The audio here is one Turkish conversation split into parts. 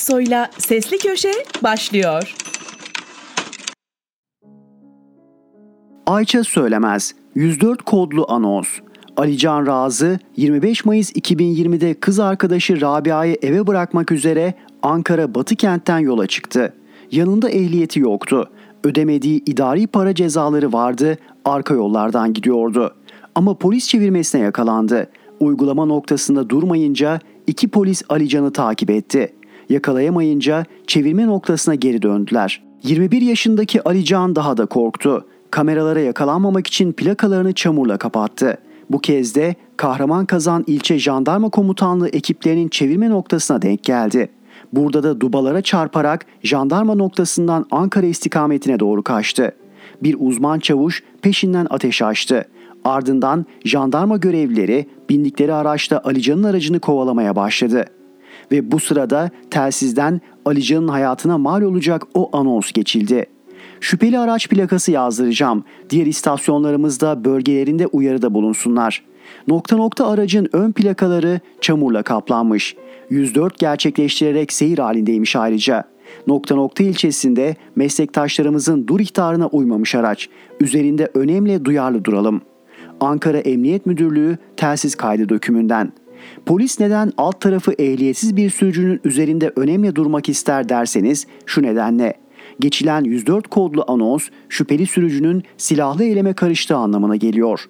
Aksoy'la Sesli Köşe başlıyor. Ayça Söylemez 104 kodlu anons. Alican Razı 25 Mayıs 2020'de kız arkadaşı Rabia'yı eve bırakmak üzere Ankara Batı kentten yola çıktı. Yanında ehliyeti yoktu. Ödemediği idari para cezaları vardı, arka yollardan gidiyordu. Ama polis çevirmesine yakalandı. Uygulama noktasında durmayınca iki polis Alican'ı takip etti. Yakalayamayınca çevirme noktasına geri döndüler. 21 yaşındaki Alican daha da korktu. Kameralara yakalanmamak için plakalarını çamurla kapattı. Bu kez de Kahraman Kazan ilçe jandarma komutanlığı ekiplerinin çevirme noktasına denk geldi. Burada da dubalara çarparak jandarma noktasından Ankara istikametine doğru kaçtı. Bir uzman çavuş peşinden ateş açtı. Ardından jandarma görevlileri bindikleri araçta Alican'ın aracını kovalamaya başladı. Ve bu sırada telsizden Alican'ın hayatına mal olacak o anons geçildi. Şüpheli araç plakası yazdıracağım. Diğer istasyonlarımızda bölgelerinde uyarıda bulunsunlar. Nokta nokta aracın ön plakaları çamurla kaplanmış. 104 gerçekleştirerek seyir halindeymiş ayrıca. Nokta nokta ilçesinde meslektaşlarımızın dur ihtarına uymamış araç. Üzerinde önemli duyarlı duralım. Ankara Emniyet Müdürlüğü telsiz kaydı dökümünden. Polis neden alt tarafı ehliyetsiz bir sürücünün üzerinde önemli durmak ister derseniz şu nedenle. Geçilen 104 kodlu anons şüpheli sürücünün silahlı eyleme karıştığı anlamına geliyor.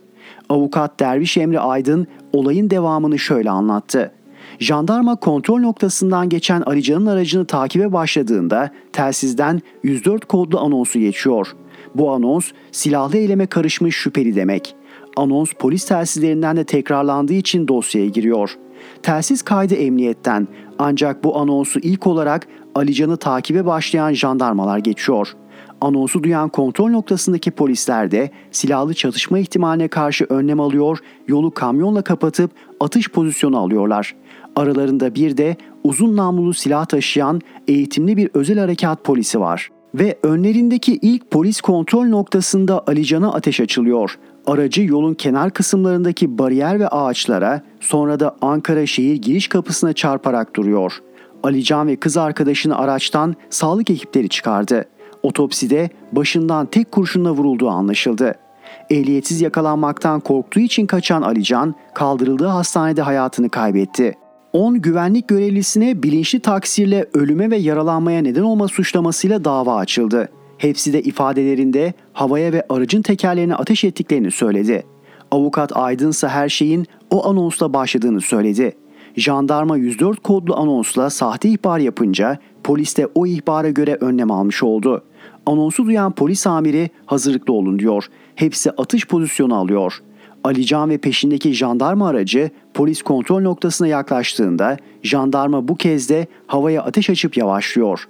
Avukat Derviş Emre Aydın olayın devamını şöyle anlattı. Jandarma kontrol noktasından geçen Alican'ın aracını takibe başladığında telsizden 104 kodlu anonsu geçiyor. Bu anons silahlı eyleme karışmış şüpheli demek. Anons polis telsizlerinden de tekrarlandığı için dosyaya giriyor. Telsiz kaydı emniyetten ancak bu anonsu ilk olarak Alican'ı takibe başlayan jandarmalar geçiyor. Anonsu duyan kontrol noktasındaki polisler de silahlı çatışma ihtimaline karşı önlem alıyor, yolu kamyonla kapatıp atış pozisyonu alıyorlar. Aralarında bir de uzun namlulu silah taşıyan eğitimli bir özel harekat polisi var. Ve önlerindeki ilk polis kontrol noktasında Alican'a ateş açılıyor. Aracı yolun kenar kısımlarındaki bariyer ve ağaçlara sonra da Ankara şehir giriş kapısına çarparak duruyor. Alican ve kız arkadaşını araçtan sağlık ekipleri çıkardı. Otopside başından tek kurşunla vurulduğu anlaşıldı. Ehliyetsiz yakalanmaktan korktuğu için kaçan Alican kaldırıldığı hastanede hayatını kaybetti. 10 güvenlik görevlisine bilinçli taksirle ölüme ve yaralanmaya neden olma suçlamasıyla dava açıldı. Hepsi de ifadelerinde havaya ve aracın tekerlerine ateş ettiklerini söyledi. Avukat Aydın ise her şeyin o anonsla başladığını söyledi. Jandarma 104 kodlu anonsla sahte ihbar yapınca polis de o ihbara göre önlem almış oldu. Anonsu duyan polis amiri hazırlıklı olun diyor. Hepsi atış pozisyonu alıyor. Alican ve peşindeki jandarma aracı polis kontrol noktasına yaklaştığında jandarma bu kez de havaya ateş açıp yavaşlıyor.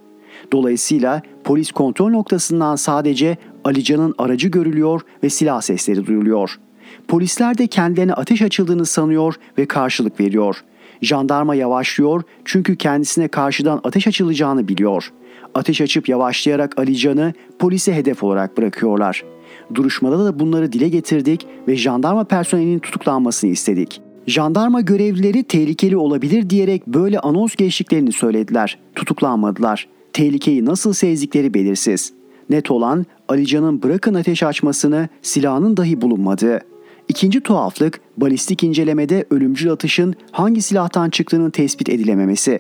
Dolayısıyla polis kontrol noktasından sadece Alican'ın aracı görülüyor ve silah sesleri duyuluyor. Polisler de kendilerine ateş açıldığını sanıyor ve karşılık veriyor. Jandarma yavaşlıyor çünkü kendisine karşıdan ateş açılacağını biliyor. Ateş açıp yavaşlayarak Alican'ı polise hedef olarak bırakıyorlar. Duruşmada da bunları dile getirdik ve jandarma personelinin tutuklanmasını istedik. Jandarma görevlileri tehlikeli olabilir diyerek böyle anons geçtiklerini söylediler. Tutuklanmadılar. Tehlikeyi nasıl sezdikleri belirsiz. Net olan Alican'ın bırakın ateş açmasını silahının dahi bulunmadığı. İkinci tuhaflık balistik incelemede ölümcül atışın hangi silahtan çıktığının tespit edilememesi.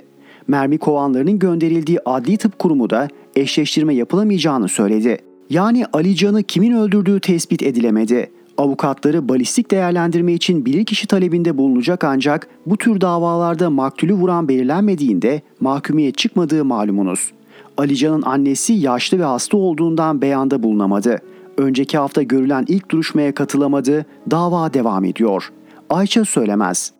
Mermi kovanlarının gönderildiği adli tıp kurumu da eşleştirme yapılamayacağını söyledi. Yani Ali Can'ı kimin öldürdüğü tespit edilemedi. Avukatları balistik değerlendirme için bilirkişi talebinde bulunacak ancak bu tür davalarda maktulü vuran belirlenmediğinde mahkumiyet çıkmadığı malumunuz. Ali Can'ın annesi yaşlı ve hasta olduğundan beyanda bulunamadı. Önceki hafta görülen ilk duruşmaya katılamadı, dava devam ediyor. Ayça söylemez.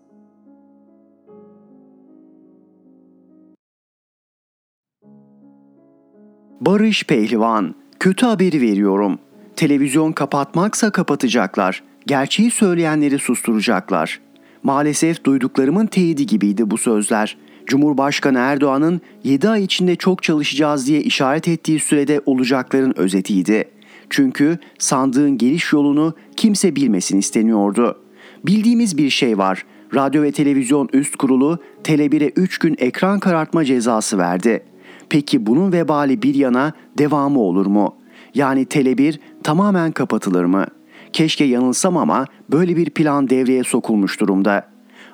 Barış Pehlivan, kötü haberi veriyorum. Televizyon kapatmaksa kapatacaklar. Gerçeği söyleyenleri susturacaklar. Maalesef duyduklarımın teyidi gibiydi bu sözler. Cumhurbaşkanı Erdoğan'ın 7 ay içinde çok çalışacağız diye işaret ettiği sürede olacakların özetiydi. Çünkü sandığın geliş yolunu kimse bilmesin isteniyordu. Bildiğimiz bir şey var. Radyo ve Televizyon Üst Kurulu Tele1'e 3 gün ekran karartma cezası verdi. Peki bunun vebali bir yana devamı olur mu? Yani Tele1 tamamen kapatılır mı? Keşke yanılsam ama böyle bir plan devreye sokulmuş durumda.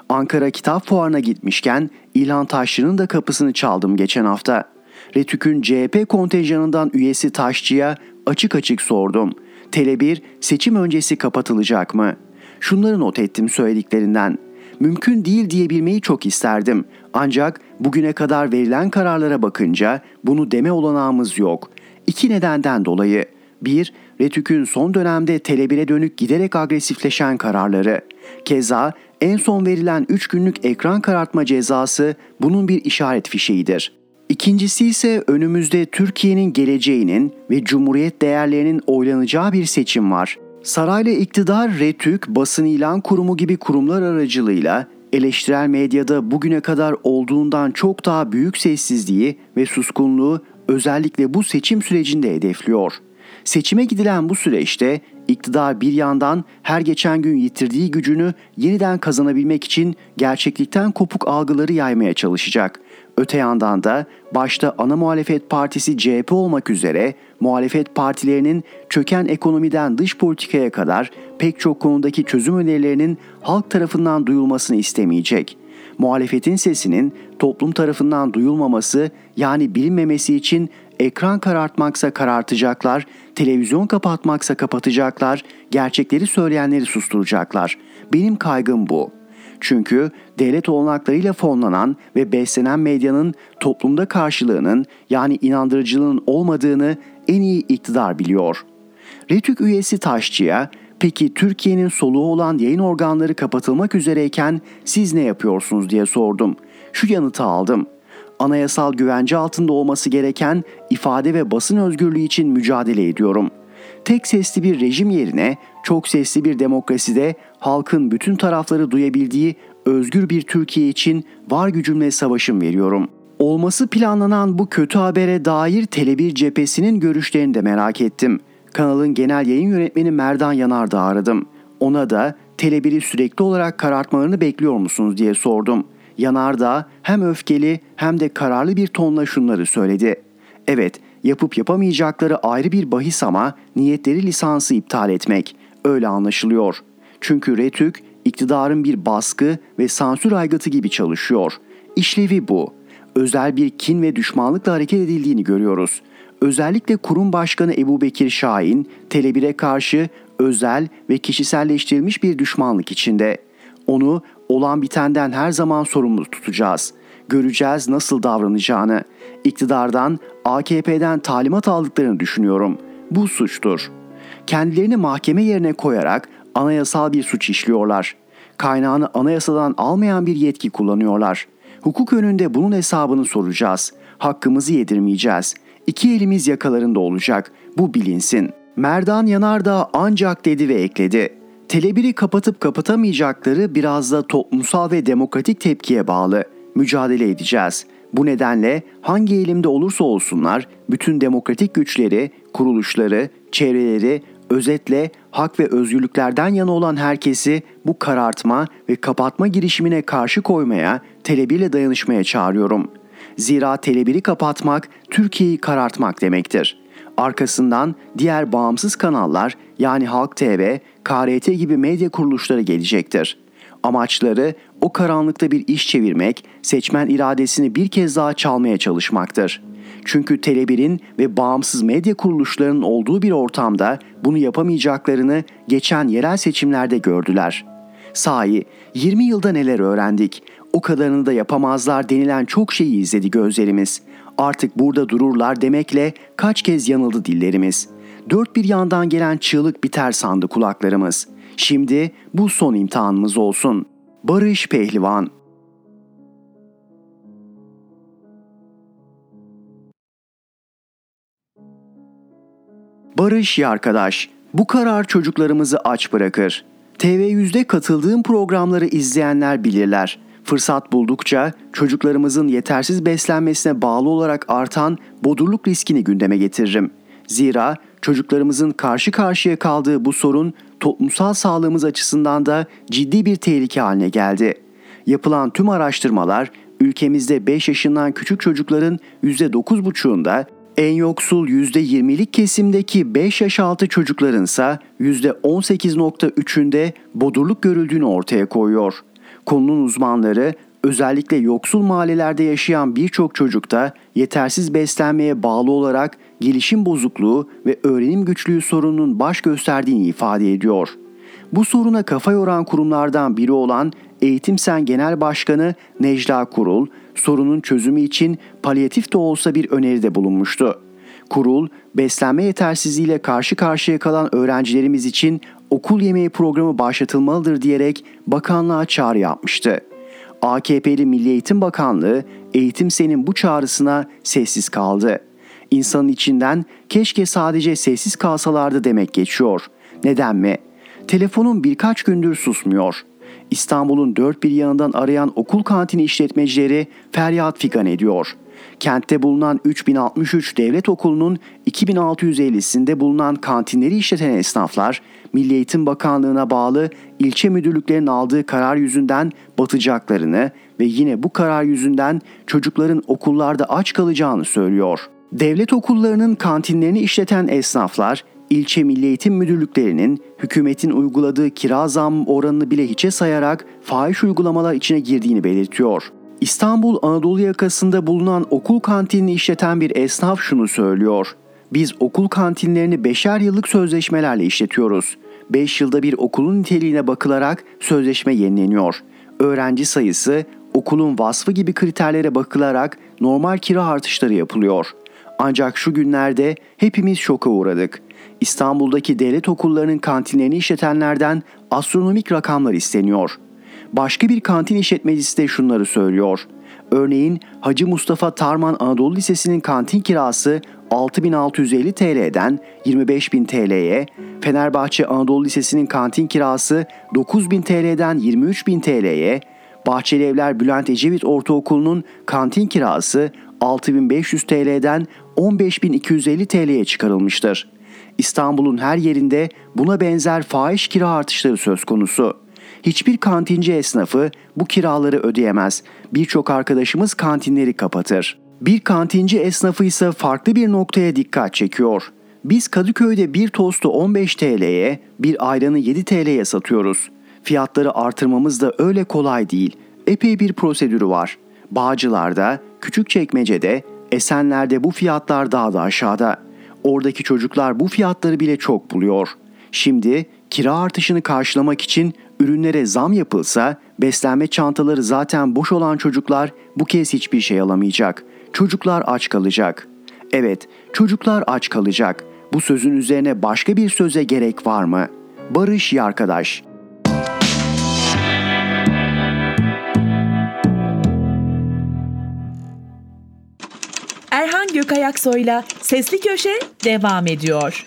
Ankara Kitap Fuarı'na gitmişken İlhan Taşçı'nın da kapısını çaldım geçen hafta. Retük'ün CHP kontenjanından üyesi Taşçı'ya açık açık sordum. Tele1 seçim öncesi kapatılacak mı? Şunları not ettim söylediklerinden. Mümkün değil diyebilmeyi çok isterdim. Ancak bugüne kadar verilen kararlara bakınca bunu deme olanağımız yok. İki nedenden dolayı. Bir, Retük'ün son dönemde Tele1'e dönük giderek agresifleşen kararları. Keza en son verilen 3 günlük ekran karartma cezası bunun bir işaret fişeğidir. İkincisi ise önümüzde Türkiye'nin geleceğinin ve cumhuriyet değerlerinin oylanacağı bir seçim var. Sarayla iktidar Retük, basın ilan kurumu gibi kurumlar aracılığıyla eleştirel medyada bugüne kadar olduğundan çok daha büyük sessizliği ve suskunluğu özellikle bu seçim sürecinde hedefliyor. Seçime gidilen bu süreçte iktidar bir yandan her geçen gün yitirdiği gücünü yeniden kazanabilmek için gerçeklikten kopuk algıları yaymaya çalışacak. Öte yandan da başta ana muhalefet partisi CHP olmak üzere muhalefet partilerinin çöken ekonomiden dış politikaya kadar pek çok konudaki çözüm önerilerinin halk tarafından duyulmasını istemeyecek. Muhalefetin sesinin toplum tarafından duyulmaması yani bilinmemesi için ekran karartmaksa karartacaklar, televizyon kapatmaksa kapatacaklar, gerçekleri söyleyenleri susturacaklar. Benim kaygım bu. Çünkü devlet olanaklarıyla fonlanan ve beslenen medyanın toplumda karşılığının yani inandırıcılığın olmadığını en iyi iktidar biliyor. Retük üyesi Taşçı'ya peki Türkiye'nin soluğu olan yayın organları kapatılmak üzereyken siz ne yapıyorsunuz diye sordum. Şu yanıtı aldım. Anayasal güvence altında olması gereken ifade ve basın özgürlüğü için mücadele ediyorum. Tek sesli bir rejim yerine çok sesli bir demokraside halkın bütün tarafları duyabildiği özgür bir Türkiye için var gücümle savaşım veriyorum. Olması planlanan bu kötü habere dair Tele1 cephesinin görüşlerini de merak ettim. Kanalın genel yayın yönetmeni Merdan Yanardağ'ı aradım. Ona da Tele1'i sürekli olarak karartmalarını bekliyor musunuz diye sordum. Yanardağ hem öfkeli hem de kararlı bir tonla şunları söyledi. Evet, yapıp yapamayacakları ayrı bir bahis ama niyetleri lisansı iptal etmek. Öyle anlaşılıyor. Çünkü Retük iktidarın bir baskı ve sansür aygıtı gibi çalışıyor. İşlevi bu. Özel bir kin ve düşmanlıkla hareket edildiğini görüyoruz. Özellikle kurum başkanı Ebu Bekir Şahin, Tele1'e karşı özel ve kişiselleştirilmiş bir düşmanlık içinde. Onu olan bitenden her zaman sorumlu tutacağız. Göreceğiz nasıl davranacağını. İktidardan, AKP'den talimat aldıklarını düşünüyorum. Bu suçtur. Kendilerini mahkeme yerine koyarak anayasal bir suç işliyorlar. Kaynağını anayasadan almayan bir yetki kullanıyorlar. Hukuk önünde bunun hesabını soracağız. Hakkımızı yedirmeyeceğiz. İki elimiz yakalarında olacak. Bu bilinsin. Merdan Yanardağ ancak dedi ve ekledi. Tele1'i kapatıp kapatamayacakları biraz da toplumsal ve demokratik tepkiye bağlı. Mücadele edeceğiz. Bu nedenle hangi elimde olursa olsunlar bütün demokratik güçleri, kuruluşları, çevreleri özetle hak ve özgürlüklerden yana olan herkesi bu karartma ve kapatma girişimine karşı koymaya, Tele1 ile dayanışmaya çağırıyorum. Zira Tele1'i kapatmak Türkiye'yi karartmak demektir. Arkasından diğer bağımsız kanallar yani Halk TV, KRT gibi medya kuruluşları gelecektir. Amaçları o karanlıkta bir iş çevirmek, seçmen iradesini bir kez daha çalmaya çalışmaktır. Çünkü Tele1'in ve bağımsız medya kuruluşlarının olduğu bir ortamda bunu yapamayacaklarını geçen yerel seçimlerde gördüler. Sahi 20 yılda neler öğrendik? O kadarını da yapamazlar denilen çok şeyi izledi gözlerimiz. Artık burada dururlar demekle kaç kez yanıldı dillerimiz. Dört bir yandan gelen çığlık biter sandı kulaklarımız. Şimdi bu son imtihanımız olsun. Barış Pehlivan Barış arkadaş, bu karar çocuklarımızı aç bırakır. TV100'de katıldığım programları izleyenler bilirler. Fırsat buldukça çocuklarımızın yetersiz beslenmesine bağlı olarak artan bodurluk riskini gündeme getiririm. Zira çocuklarımızın karşı karşıya kaldığı bu sorun toplumsal sağlığımız açısından da ciddi bir tehlike haline geldi. Yapılan tüm araştırmalar ülkemizde 5 yaşından küçük çocukların %9,5'unda, en yoksul %20'lik kesimdeki 5 yaş altı çocukların ise %18,3'ünde bodurluk görüldüğünü ortaya koyuyor. Konunun uzmanları özellikle yoksul mahallelerde yaşayan birçok çocukta yetersiz beslenmeye bağlı olarak gelişim bozukluğu ve öğrenim güçlüğü sorununun baş gösterdiğini ifade ediyor. Bu soruna kafa yoran kurumlardan biri olan Eğitim Sen Genel Başkanı Necla Kurul, sorunun çözümü için palyatif de olsa bir öneride bulunmuştu. Kurul, beslenme yetersizliğiyle karşı karşıya kalan öğrencilerimiz için okul yemeği programı başlatılmalıdır diyerek bakanlığa çağrı yapmıştı. AKP'li Milli Eğitim Bakanlığı Eğitim Sen'in bu çağrısına sessiz kaldı. İnsanın içinden keşke sadece sessiz kalsalardı demek geçiyor. Neden mi? Telefonun birkaç gündür susmuyor. İstanbul'un dört bir yanından arayan okul kantini işletmecileri feryat figan ediyor. Kentte bulunan 3063 devlet okulunun 2650'sinde bulunan kantinleri işleten esnaflar, Milli Eğitim Bakanlığı'na bağlı ilçe müdürlüklerinin aldığı karar yüzünden batacaklarını ve yine bu karar yüzünden çocukların okullarda aç kalacağını söylüyor. Devlet okullarının kantinlerini işleten esnaflar, ilçe milli eğitim müdürlüklerinin hükümetin uyguladığı kira zam oranını bile hiçe sayarak fahiş uygulamalar içine girdiğini belirtiyor. İstanbul Anadolu yakasında bulunan okul kantinini işleten bir esnaf şunu söylüyor. Biz okul kantinlerini beşer yıllık sözleşmelerle işletiyoruz. 5 yılda bir okulun niteliğine bakılarak sözleşme yenileniyor. Öğrenci sayısı, okulun vasfı gibi kriterlere bakılarak normal kira artışları yapılıyor. Ancak şu günlerde hepimiz şoka uğradık. İstanbul'daki devlet okullarının kantinlerini işletenlerden astronomik rakamlar isteniyor. Başka bir kantin işletmecisi de şunları söylüyor. Örneğin Hacı Mustafa Tarman Anadolu Lisesi'nin kantin kirası 6650 TL'den 25000 TL'ye, Fenerbahçe Anadolu Lisesi'nin kantin kirası 9000 TL'den 23000 TL'ye, Bahçeli Evler Bülent Ecevit Ortaokulu'nun kantin kirası 6500 TL'den 15250 TL'ye çıkarılmıştır. İstanbul'un her yerinde buna benzer fahiş kira artışları söz konusu. Hiçbir kantinci esnafı bu kiraları ödeyemez. Birçok arkadaşımız kantinleri kapatır. Bir kantinci esnafı ise farklı bir noktaya dikkat çekiyor. Biz Kadıköy'de bir tostu 15 TL'ye, bir ayranı 7 TL'ye satıyoruz. Fiyatları artırmamız da öyle kolay değil. Epey bir prosedürü var. Bağcılar'da, Küçükçekmece'de, Esenler'de bu fiyatlar daha da aşağıda. Oradaki çocuklar bu fiyatları bile çok buluyor. Şimdi kira artışını karşılamak için ürünlere zam yapılsa beslenme çantaları zaten boş olan çocuklar bu kez hiçbir şey alamayacak. Çocuklar aç kalacak. Evet, çocuklar aç kalacak. Bu sözün üzerine başka bir söze gerek var mı? Barış Yarkadaş Erhan Gökayaksoy'la Sesli Köşe devam ediyor.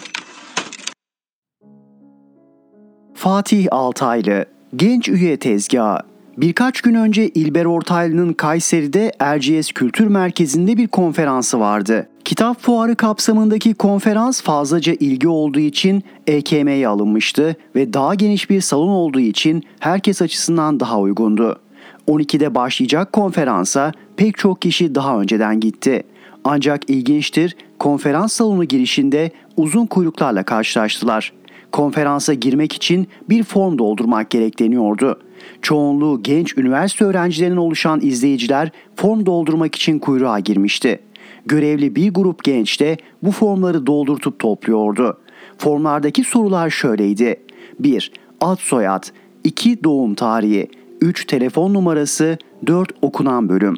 Fatih Altaylı Genç Üye Tezgahı Birkaç gün önce İlber Ortaylı'nın Kayseri'de Erciyes Kültür Merkezi'nde bir konferansı vardı. Kitap fuarı kapsamındaki konferans fazlaca ilgi olduğu için EKM'ye alınmıştı ve daha geniş bir salon olduğu için herkes açısından daha uygundu. 12'de başlayacak konferansa pek çok kişi daha önceden gitti. Ancak ilginçtir konferans salonu girişinde uzun kuyruklarla karşılaştılar. Konferansa girmek için bir form doldurmak gerekleniyordu. Çoğunluğu genç üniversite öğrencilerinden oluşan izleyiciler form doldurmak için kuyruğa girmişti. Görevli bir grup genç de bu formları doldurtup topluyordu. Formlardaki sorular şöyleydi. 1. Ad soyad 2. Doğum tarihi 3. Telefon numarası 4. Okunan bölüm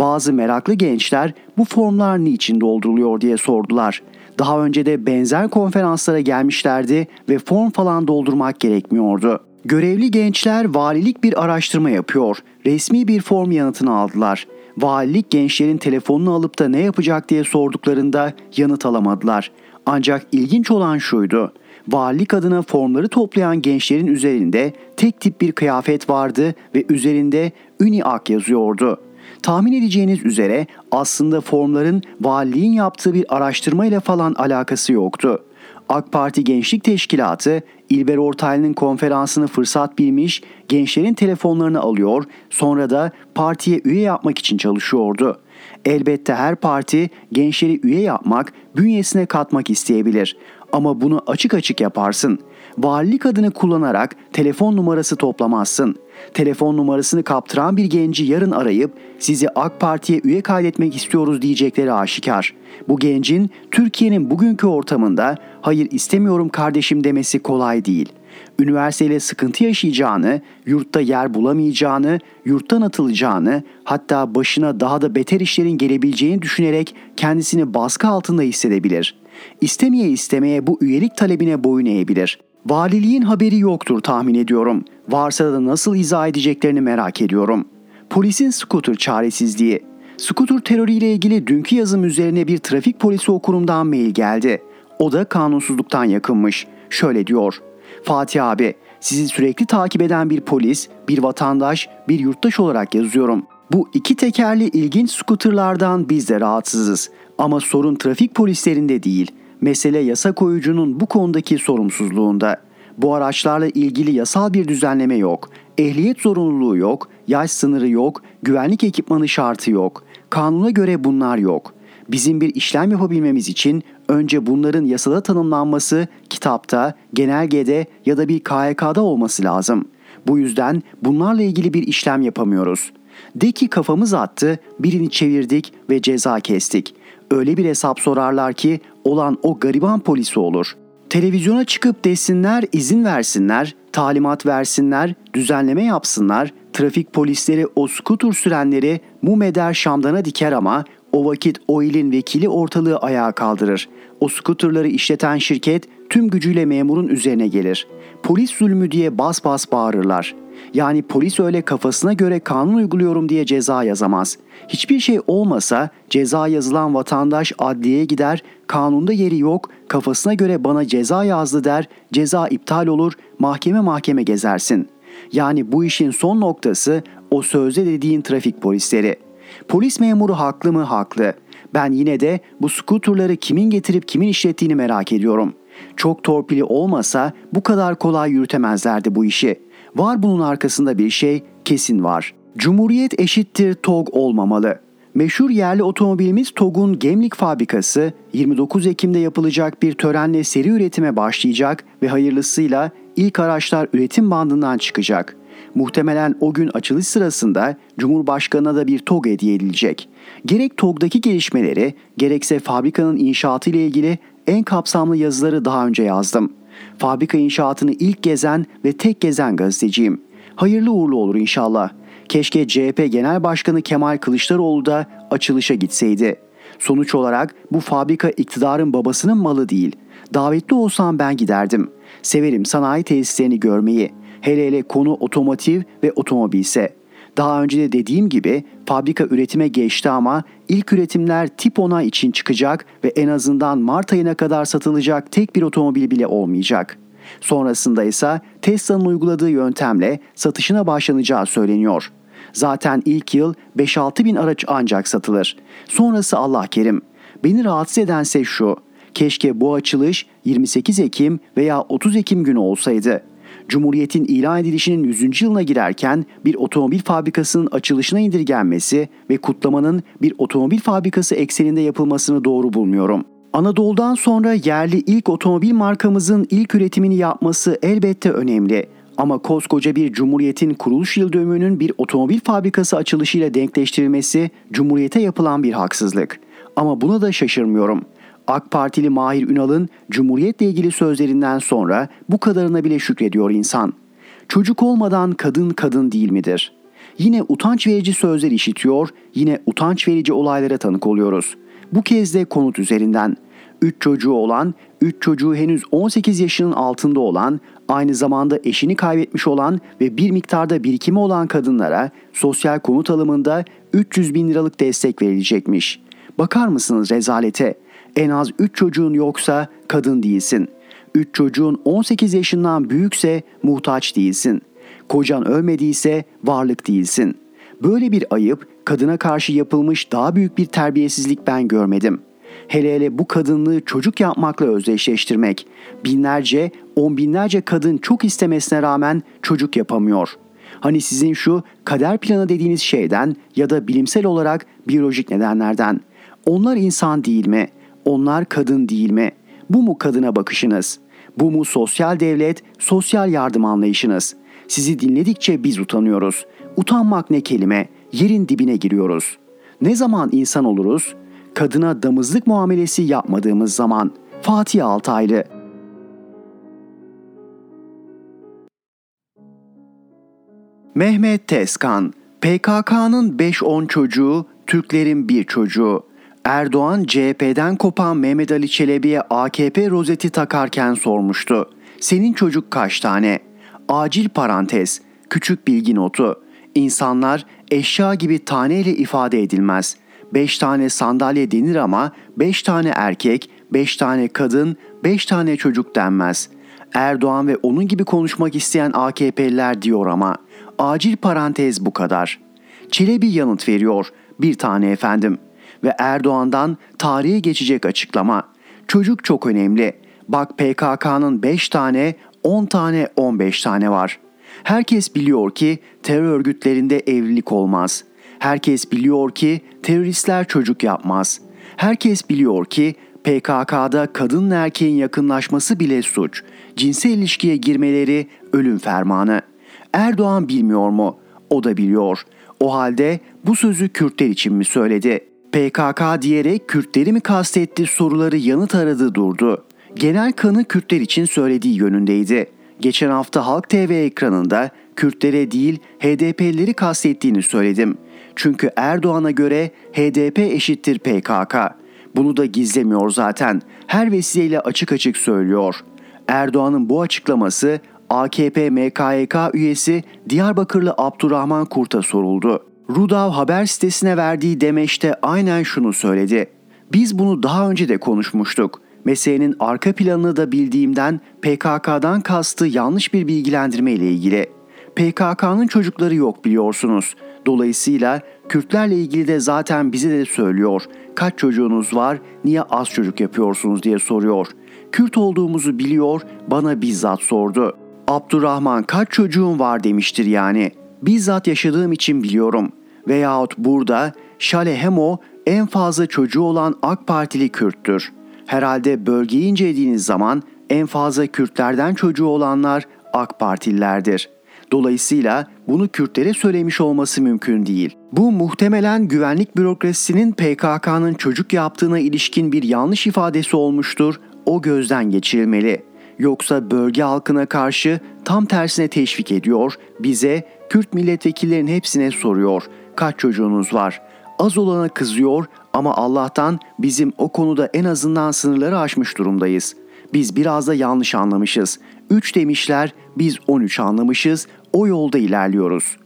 bazı meraklı gençler bu formlar niçin dolduruluyor diye sordular. Daha önce de benzer konferanslara gelmişlerdi ve form falan doldurmak gerekmiyordu. Görevli gençler valilik bir araştırma yapıyor. Resmi bir form yanıtını aldılar. Valilik gençlerin telefonunu alıp da ne yapacak diye sorduklarında yanıt alamadılar. Ancak ilginç olan şuydu. Valilik adına formları toplayan gençlerin üzerinde tek tip bir kıyafet vardı ve üzerinde Üniak yazıyordu. Tahmin edeceğiniz üzere aslında formların valiliğin yaptığı bir araştırma ile falan alakası yoktu. AK Parti Gençlik Teşkilatı İlber Ortaylı'nın konferansını fırsat bilmiş, gençlerin telefonlarını alıyor, sonra da partiye üye yapmak için çalışıyordu. Elbette her parti gençleri üye yapmak, bünyesine katmak isteyebilir. Ama bunu açık açık yaparsın. Valilik adını kullanarak telefon numarası toplamazsın. Telefon numarasını kaptıran bir genci yarın arayıp sizi AK Parti'ye üye kaydetmek istiyoruz diyecekleri aşikar. Bu gencin Türkiye'nin bugünkü ortamında hayır istemiyorum kardeşim demesi kolay değil. Üniversiteyle sıkıntı yaşayacağını, yurtta yer bulamayacağını, yurttan atılacağını, hatta başına daha da beter işlerin gelebileceğini düşünerek kendisini baskı altında hissedebilir. İstemeye istemeye bu üyelik talebine boyun eğebilir. Valiliğin haberi yoktur tahmin ediyorum. Varsa da nasıl izah edeceklerini merak ediyorum. Polisin scooter çaresizliği. Scooter terörüyle ilgili dünkü yazım üzerine bir trafik polisi okurumdan mail geldi. O da kanunsuzluktan yakınmış. Şöyle diyor. Fatih abi, sizi sürekli takip eden bir polis, bir vatandaş, bir yurttaş olarak yazıyorum. Bu iki tekerli ilginç skuterlardan biz de rahatsızız. Ama sorun trafik polislerinde değil. Mesele yasa koyucunun bu konudaki sorumsuzluğunda. Bu araçlarla ilgili yasal bir düzenleme yok. Ehliyet zorunluluğu yok, yaş sınırı yok, güvenlik ekipmanı şartı yok. Kanuna göre bunlar yok. Bizim bir işlem yapabilmemiz için önce bunların yasada tanımlanması kitapta, genelgede ya da bir KYK'da olması lazım. Bu yüzden bunlarla ilgili bir işlem yapamıyoruz. De ki kafamız attı, birini çevirdik ve ceza kestik. Öyle bir hesap sorarlar ki olan o gariban polisi olur. Televizyona çıkıp desinler, izin versinler, talimat versinler, düzenleme yapsınlar, trafik polisleri o skuter sürenleri mum eder şamdana diker ama o vakit o ilin vekili ortalığı ayağa kaldırır. O skuterları işleten şirket tüm gücüyle memurun üzerine gelir. Polis zulmü diye bas bas bağırırlar. Yani polis öyle kafasına göre kanun uyguluyorum diye ceza yazamaz. Hiçbir şey olmasa ceza yazılan vatandaş adliyeye gider, kanunda yeri yok, kafasına göre bana ceza yazdı der, ceza iptal olur, mahkeme mahkeme gezersin. Yani bu işin son noktası o sözde dediğin trafik polisleri. Polis memuru haklı mı? Haklı. Ben yine de bu skuturları kimin getirip kimin işlettiğini merak ediyorum. Çok torpili olmasa bu kadar kolay yürütemezlerdi bu işi. Var bunun arkasında bir şey, kesin var. Cumhuriyet eşittir TOG olmamalı. Meşhur yerli otomobilimiz TOG'un Gemlik fabrikası 29 Ekim'de yapılacak bir törenle seri üretime başlayacak ve hayırlısıyla ilk araçlar üretim bandından çıkacak. Muhtemelen o gün açılış sırasında Cumhurbaşkanı'na da bir TOG hediye edilecek. Gerek TOG'daki gelişmeleri gerekse fabrikanın inşaatı ile ilgili en kapsamlı yazıları daha önce yazdım. Fabrika inşaatını ilk gezen ve tek gezen gazeteciyim. Hayırlı uğurlu olur inşallah. Keşke CHP Genel Başkanı Kemal Kılıçdaroğlu da açılışa gitseydi. Sonuç olarak bu fabrika iktidarın babasının malı değil. Davetli olsam ben giderdim. Severim sanayi tesislerini görmeyi. Hele hele konu otomotiv ve otomobilse. Daha önce de dediğim gibi fabrika üretime geçti ama ilk üretimler tip 10'a için çıkacak ve en azından Mart ayına kadar satılacak tek bir otomobil bile olmayacak. Sonrasında ise Tesla'nın uyguladığı yöntemle satışına başlanacağı söyleniyor. Zaten ilk yıl 5-6 bin araç ancak satılır. Sonrası Allah kerim. Beni rahatsız edense şu. Keşke bu açılış 28 Ekim veya 30 Ekim günü olsaydı. Cumhuriyetin ilan edilişinin 100. yılına girerken bir otomobil fabrikasının açılışına indirgenmesi ve kutlamanın bir otomobil fabrikası ekseninde yapılmasını doğru bulmuyorum. Anadolu'dan sonra yerli ilk otomobil markamızın ilk üretimini yapması elbette önemli. Ama koskoca bir cumhuriyetin kuruluş yıl dönümünün bir otomobil fabrikası açılışıyla denkleştirilmesi cumhuriyete yapılan bir haksızlık. Ama buna da şaşırmıyorum. AK Partili Mahir Ünal'ın Cumhuriyet'le ilgili sözlerinden sonra bu kadarına bile şükrediyor insan. Çocuk olmadan kadın kadın değil midir? Yine utanç verici sözler işitiyor, yine utanç verici olaylara tanık oluyoruz. Bu kez de konut üzerinden. 3 çocuğu olan, 3 çocuğu henüz 18 yaşının altında olan, aynı zamanda eşini kaybetmiş olan ve bir miktarda birikimi olan kadınlara sosyal konut alımında 300 bin liralık destek verilecekmiş. Bakar mısınız rezalete? En az 3 çocuğun yoksa kadın değilsin. 3 çocuğun 18 yaşından büyükse muhtaç değilsin. Kocan ölmediyse varlık değilsin. Böyle bir ayıp kadına karşı yapılmış daha büyük bir terbiyesizlik ben görmedim. Hele hele bu kadınlığı çocuk yapmakla özdeşleştirmek. Binlerce, on binlerce kadın çok istemesine rağmen çocuk yapamıyor. Hani sizin şu kader planı dediğiniz şeyden ya da bilimsel olarak biyolojik nedenlerden. Onlar insan değil mi? Onlar kadın değil mi? Bu mu kadına bakışınız? Bu mu sosyal devlet, sosyal yardım anlayışınız? Sizi dinledikçe biz utanıyoruz. Utanmak ne kelime? Yerin dibine giriyoruz. Ne zaman insan oluruz? Kadına damızlık muamelesi yapmadığımız zaman. Fatih Altaylı Mehmet Tezkan PKK'nın 5-10 çocuğu, Türklerin bir çocuğu. Erdoğan CHP'den kopan Mehmet Ali Çelebi'ye AKP rozeti takarken sormuştu. Senin çocuk kaç tane? Acil parantez, küçük bilgi notu. İnsanlar eşya gibi taneyle ifade edilmez. Beş tane sandalye denir ama beş tane erkek, beş tane kadın, beş tane çocuk denmez. Erdoğan ve onun gibi konuşmak isteyen AKP'liler diyor ama. Acil parantez bu kadar. Çelebi yanıt veriyor. Bir tane efendim. Ve Erdoğan'dan tarihe geçecek açıklama. Çocuk çok önemli. Bak PKK'nın 5 tane, 10 tane, 15 tane var. Herkes biliyor ki terör örgütlerinde evlilik olmaz. Herkes biliyor ki teröristler çocuk yapmaz. Herkes biliyor ki PKK'da kadınla erkeğin yakınlaşması bile suç. Cinsel ilişkiye girmeleri ölüm fermanı. Erdoğan bilmiyor mu? O da biliyor. O halde bu sözü Kürtler için mi söyledi? PKK diyerek Kürtleri mi kastetti soruları yanıt aradı durdu. Genel kanı Kürtler için söylediği yönündeydi. Geçen hafta Halk TV ekranında Kürtlere değil HDP'lileri kastettiğini söyledim. Çünkü Erdoğan'a göre HDP eşittir PKK. Bunu da gizlemiyor zaten. Her vesileyle açık açık söylüyor. Erdoğan'ın bu açıklaması AKP MKYK üyesi Diyarbakırlı Abdurrahman Kurt'a soruldu. Rudav haber sitesine verdiği demeçte aynen şunu söyledi. Biz bunu daha önce de konuşmuştuk. Meselenin arka planını da bildiğimden PKK'dan kastı yanlış bir bilgilendirme ile ilgili. PKK'nın çocukları yok biliyorsunuz. Dolayısıyla Kürtlerle ilgili de zaten bize de söylüyor. Kaç çocuğunuz var, niye az çocuk yapıyorsunuz diye soruyor. Kürt olduğumuzu biliyor, bana bizzat sordu. Abdurrahman kaç çocuğun var demiştir yani. Bizzat yaşadığım için biliyorum. Veyahut burada Şale Hemo en fazla çocuğu olan AK Partili Kürttür. Herhalde bölgeyi incelediğiniz zaman en fazla Kürtlerden çocuğu olanlar AK Partililerdir. Dolayısıyla bunu Kürtlere söylemiş olması mümkün değil. Bu muhtemelen güvenlik bürokrasisinin PKK'nın çocuk yaptığına ilişkin bir yanlış ifadesi olmuştur. O gözden geçirilmeli. Yoksa bölge halkına karşı tam tersine teşvik ediyor, bize Kürt milletvekillerinin hepsine soruyor. Kaç çocuğunuz var? Az olana kızıyor ama Allah'tan bizim o konuda en azından sınırları aşmış durumdayız. Biz biraz da yanlış anlamışız. 3 demişler, biz 13 anlamışız. O yolda ilerliyoruz.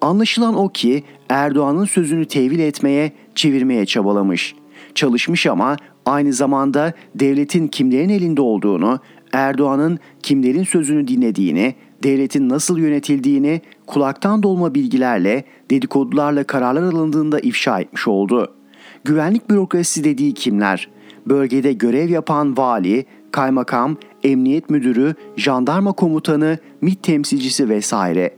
Anlaşılan o ki Erdoğan'ın sözünü tevil etmeye, çevirmeye çabalamış. Çalışmış ama aynı zamanda devletin kimlerin elinde olduğunu, Erdoğan'ın kimlerin sözünü dinlediğini, devletin nasıl yönetildiğini kulaktan dolma bilgilerle, dedikodularla kararlar alındığında ifşa etmiş oldu. Güvenlik bürokrasisi dediği kimler? Bölgede görev yapan vali, kaymakam, emniyet müdürü, jandarma komutanı, MİT temsilcisi vesaire.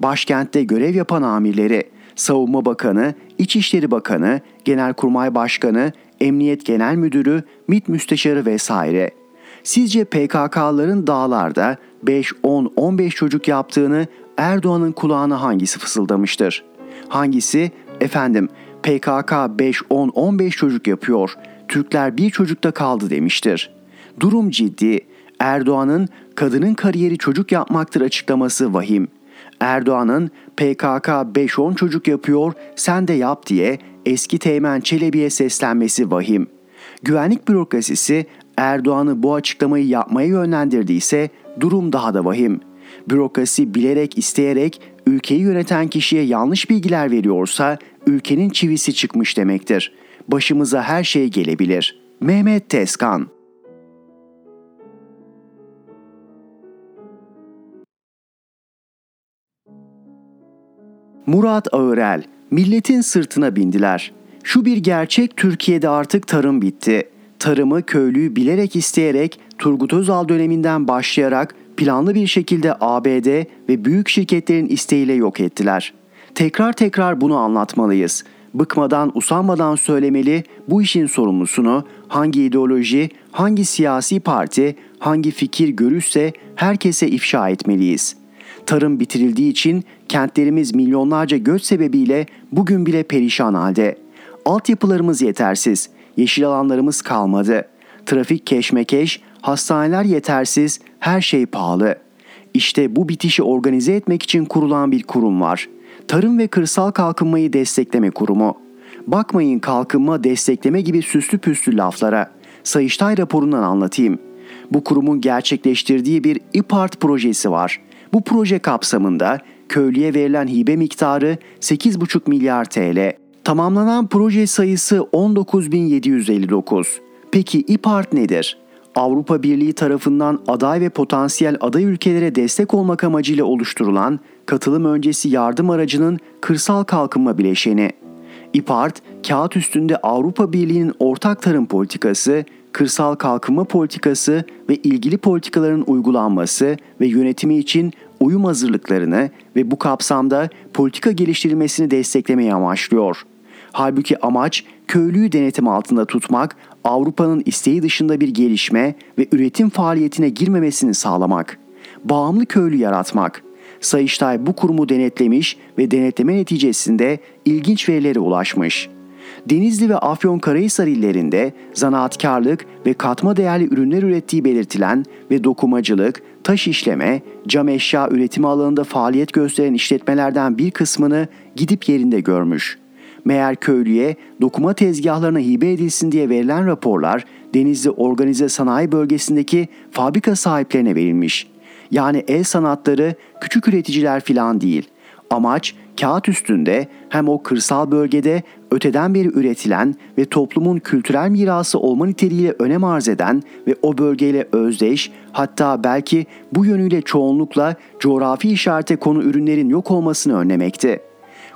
Başkentte görev yapan amirleri, savunma bakanı, İçişleri Bakanı, Genelkurmay Başkanı, Emniyet Genel Müdürü, MİT müsteşarı vesaire. Sizce PKK'ların dağlarda 5, 10, 15 çocuk yaptığını Erdoğan'ın kulağına hangisi fısıldamıştır? Hangisi efendim PKK 5, 10, 15 çocuk yapıyor, Türkler bir çocukta kaldı demiştir. Durum ciddi. Erdoğan'ın kadının kariyeri çocuk yapmaktır açıklaması vahim. Erdoğan'ın PKK 5-10 çocuk yapıyor sen de yap diye eski Teğmen Çelebi'ye seslenmesi vahim. Güvenlik bürokrasisi Erdoğan'ı bu açıklamayı yapmaya yönlendirdiyse durum daha da vahim. Bürokrasi bilerek isteyerek ülkeyi yöneten kişiye yanlış bilgiler veriyorsa ülkenin çivisi çıkmış demektir. Başımıza her şey gelebilir. Mehmet Tezkan Murat Ağırel, milletin sırtına bindiler. Şu bir gerçek Türkiye'de artık tarım bitti. Tarımı köylüyü bilerek isteyerek Turgut Özal döneminden başlayarak planlı bir şekilde ABD ve büyük şirketlerin isteğiyle yok ettiler. Tekrar tekrar bunu anlatmalıyız. Bıkmadan, usanmadan söylemeli bu işin sorumlusunu hangi ideoloji, hangi siyasi parti, hangi fikir görürse herkese ifşa etmeliyiz. Tarım bitirildiği için kentlerimiz milyonlarca göç sebebiyle bugün bile perişan halde. Altyapılarımız yetersiz, yeşil alanlarımız kalmadı. Trafik keşmekeş, hastaneler yetersiz, her şey pahalı. İşte bu bitişi organize etmek için kurulan bir kurum var. Tarım ve Kırsal Kalkınmayı Destekleme Kurumu. Bakmayın kalkınma, destekleme gibi süslü püslü laflara. Sayıştay raporundan anlatayım. Bu kurumun gerçekleştirdiği bir İPART projesi var. Bu proje kapsamında köylüye verilen hibe miktarı 8,5 milyar TL. Tamamlanan proje sayısı 19.759. Peki İPART nedir? Avrupa Birliği tarafından aday ve potansiyel aday ülkelere destek olmak amacıyla oluşturulan katılım öncesi yardım aracının kırsal kalkınma bileşeni. İPART, kağıt üstünde Avrupa Birliği'nin ortak tarım politikası, kırsal kalkınma politikası ve ilgili politikaların uygulanması ve yönetimi için uyum hazırlıklarını ve bu kapsamda politika geliştirilmesini desteklemeyi amaçlıyor. Halbuki amaç köylüyü denetim altında tutmak, Avrupa'nın isteği dışında bir gelişme ve üretim faaliyetine girmemesini sağlamak. Bağımlı köylü yaratmak. Sayıştay bu kurumu denetlemiş ve denetleme neticesinde ilginç verilere ulaşmış. Denizli ve Afyonkarahisar illerinde zanaatkarlık ve katma değerli ürünler ürettiği belirtilen ve dokumacılık, taş işleme, cam eşya üretimi alanında faaliyet gösteren işletmelerden bir kısmını gidip yerinde görmüş. Meğer köylüye dokuma tezgahlarına hibe edilsin diye verilen raporlar Denizli Organize Sanayi Bölgesi'ndeki fabrika sahiplerine verilmiş. Yani el sanatları küçük üreticiler filan değil. Amaç kağıt üstünde hem o kırsal bölgede öteden beri üretilen ve toplumun kültürel mirası olma niteliğiyle önem arz eden ve o bölgeyle özdeş hatta belki bu yönüyle çoğunlukla coğrafi işarete konu ürünlerin yok olmasını önlemekti.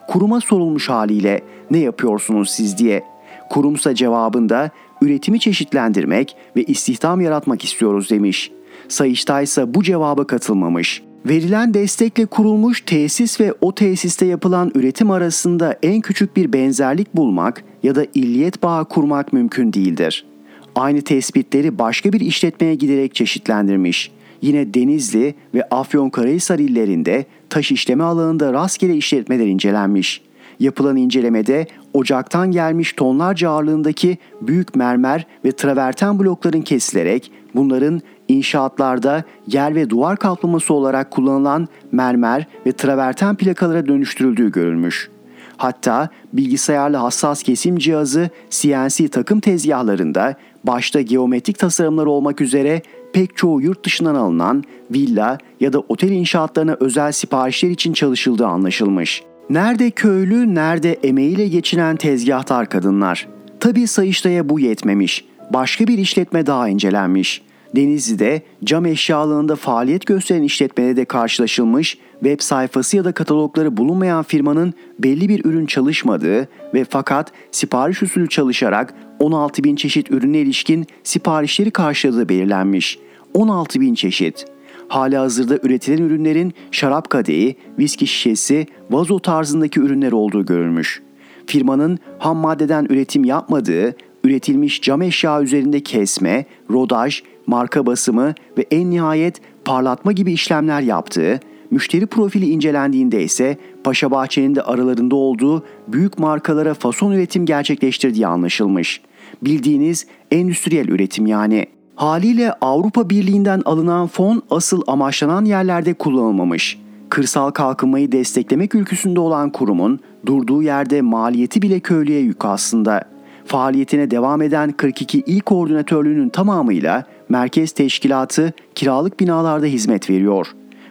Kuruma sorulmuş haliyle ne yapıyorsunuz siz diye. Kurumsa cevabında üretimi çeşitlendirmek ve istihdam yaratmak istiyoruz demiş. Sayıştay ise bu cevaba katılmamış. Verilen destekle kurulmuş tesis ve o tesiste yapılan üretim arasında en küçük bir benzerlik bulmak ya da illiyet bağı kurmak mümkün değildir. Aynı tespitleri başka bir işletmeye giderek çeşitlendirmiş. Yine Denizli ve Afyonkarahisar illerinde taş işleme alanında rastgele işletmeler incelenmiş. Yapılan incelemede ocaktan gelmiş tonlarca ağırlığındaki büyük mermer ve traverten blokların kesilerek bunların inşaatlarda yer ve duvar kaplaması olarak kullanılan mermer ve traverten plakalara dönüştürüldüğü görülmüş. Hatta bilgisayarlı hassas kesim cihazı CNC takım tezgahlarında başta geometrik tasarımlar olmak üzere pek çoğu yurt dışından alınan villa ya da otel inşaatlarına özel siparişler için çalışıldığı anlaşılmış. Nerede köylü, nerede emeğiyle geçinen tezgahtar kadınlar. Tabi Sayıştay'a bu yetmemiş. Başka bir işletme daha incelenmiş. Denizli'de cam eşyalığında faaliyet gösteren işletmede de karşılaşılmış web sayfası ya da katalogları bulunmayan firmanın belli bir ürün çalışmadığı ve fakat sipariş usulü çalışarak 16 bin çeşit ürüne ilişkin siparişleri karşıladığı belirlenmiş. 16 bin çeşit. Hala hazırda üretilen ürünlerin şarap kadehi, viski şişesi, vazo tarzındaki ürünler olduğu görülmüş. Firmanın ham maddeden üretim yapmadığı, üretilmiş cam eşya üzerinde kesme, rodaj, marka basımı ve en nihayet parlatma gibi işlemler yaptığı, müşteri profili incelendiğinde ise Paşa Bahçe'nin de aralarında olduğu büyük markalara fason üretim gerçekleştirdiği anlaşılmış. Bildiğiniz endüstriyel üretim yani. Haliyle Avrupa Birliği'nden alınan fon asıl amaçlanan yerlerde kullanılmamış. Kırsal kalkınmayı desteklemek ülküsünde olan kurumun durduğu yerde maliyeti bile köylüye yük aslında. Faaliyetine devam eden 42 il koordinatörlüğünün tamamıyla merkez teşkilatı kiralık binalarda hizmet veriyor.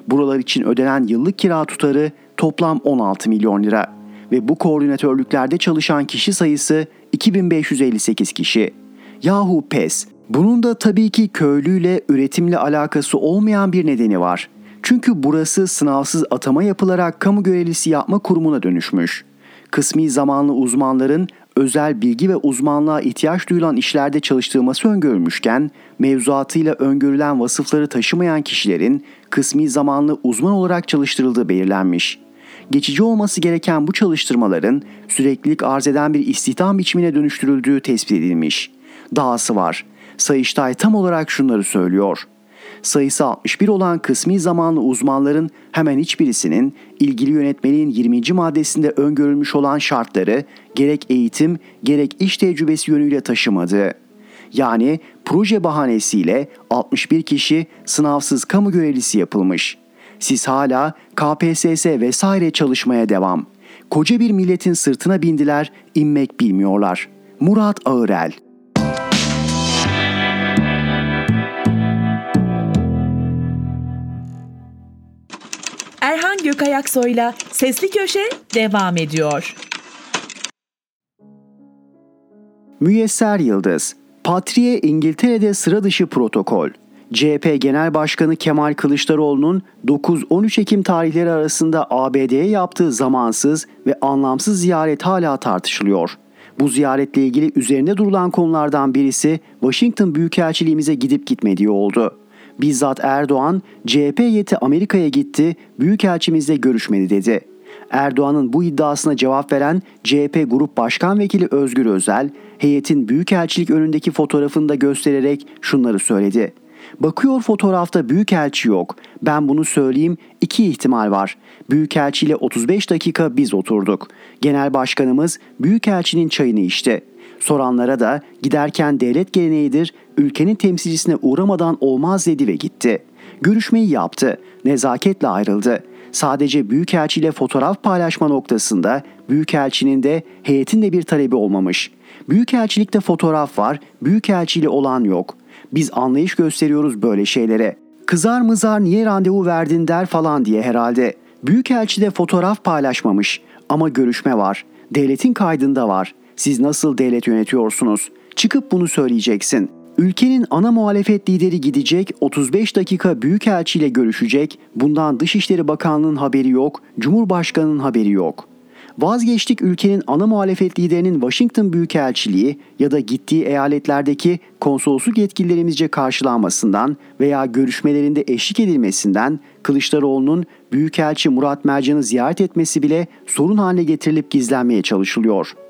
Buralar için ödenen yıllık kira tutarı toplam 16 milyon lira ve bu koordinatörlüklerde çalışan kişi sayısı 2558 kişi. Yahu pes. Bunun da tabii ki köylüyle üretimle alakası olmayan bir nedeni var. Çünkü burası sınavsız atama yapılarak kamu görevlisi yapma kurumuna dönüşmüş. Kısmi zamanlı uzmanların özel bilgi ve uzmanlığa ihtiyaç duyulan işlerde çalıştırılması öngörülmüşken, mevzuatıyla öngörülen vasıfları taşımayan kişilerin kısmi zamanlı uzman olarak çalıştırıldığı belirlenmiş. Geçici olması gereken bu çalıştırmaların süreklilik arz eden bir istihdam biçimine dönüştürüldüğü tespit edilmiş. Dahası var. Sayıştay tam olarak şunları söylüyor sayısı 61 olan kısmi zamanlı uzmanların hemen hiçbirisinin ilgili yönetmeliğin 20. maddesinde öngörülmüş olan şartları gerek eğitim gerek iş tecrübesi yönüyle taşımadı. Yani proje bahanesiyle 61 kişi sınavsız kamu görevlisi yapılmış. Siz hala KPSS vesaire çalışmaya devam. Koca bir milletin sırtına bindiler, inmek bilmiyorlar. Murat Ağırel Erhan Gökayaksoy'la Sesli Köşe devam ediyor. Müyesser Yıldız Patriye İngiltere'de sıra dışı protokol. CHP Genel Başkanı Kemal Kılıçdaroğlu'nun 9-13 Ekim tarihleri arasında ABD'ye yaptığı zamansız ve anlamsız ziyaret hala tartışılıyor. Bu ziyaretle ilgili üzerinde durulan konulardan birisi Washington Büyükelçiliğimize gidip gitmediği oldu. Bizzat Erdoğan CHP heyeti Amerika'ya gitti, büyükelçimizle görüşmedi dedi. Erdoğan'ın bu iddiasına cevap veren CHP Grup Başkan Vekili Özgür Özel, heyetin büyükelçilik önündeki fotoğrafını da göstererek şunları söyledi. Bakıyor fotoğrafta büyükelçi yok. Ben bunu söyleyeyim iki ihtimal var. Büyükelçi ile 35 dakika biz oturduk. Genel başkanımız büyükelçinin çayını içti. Soranlara da giderken devlet geleneğidir, ülkenin temsilcisine uğramadan olmaz dedi ve gitti. Görüşmeyi yaptı, nezaketle ayrıldı. Sadece Büyükelçi ile fotoğraf paylaşma noktasında Büyükelçinin de heyetin de bir talebi olmamış. Büyükelçilikte fotoğraf var, Büyükelçi ile olan yok. Biz anlayış gösteriyoruz böyle şeylere. Kızar mızar niye randevu verdin der falan diye herhalde. Büyükelçi de fotoğraf paylaşmamış ama görüşme var. Devletin kaydında var. Siz nasıl devlet yönetiyorsunuz? Çıkıp bunu söyleyeceksin. Ülkenin ana muhalefet lideri gidecek, 35 dakika büyükelçi ile görüşecek. Bundan Dışişleri Bakanlığı'nın haberi yok, Cumhurbaşkanı'nın haberi yok. Vazgeçtik ülkenin ana muhalefet liderinin Washington Büyükelçiliği ya da gittiği eyaletlerdeki konsolosluk yetkililerimizce karşılanmasından veya görüşmelerinde eşlik edilmesinden Kılıçdaroğlu'nun Büyükelçi Murat Mercan'ı ziyaret etmesi bile sorun haline getirilip gizlenmeye çalışılıyor.''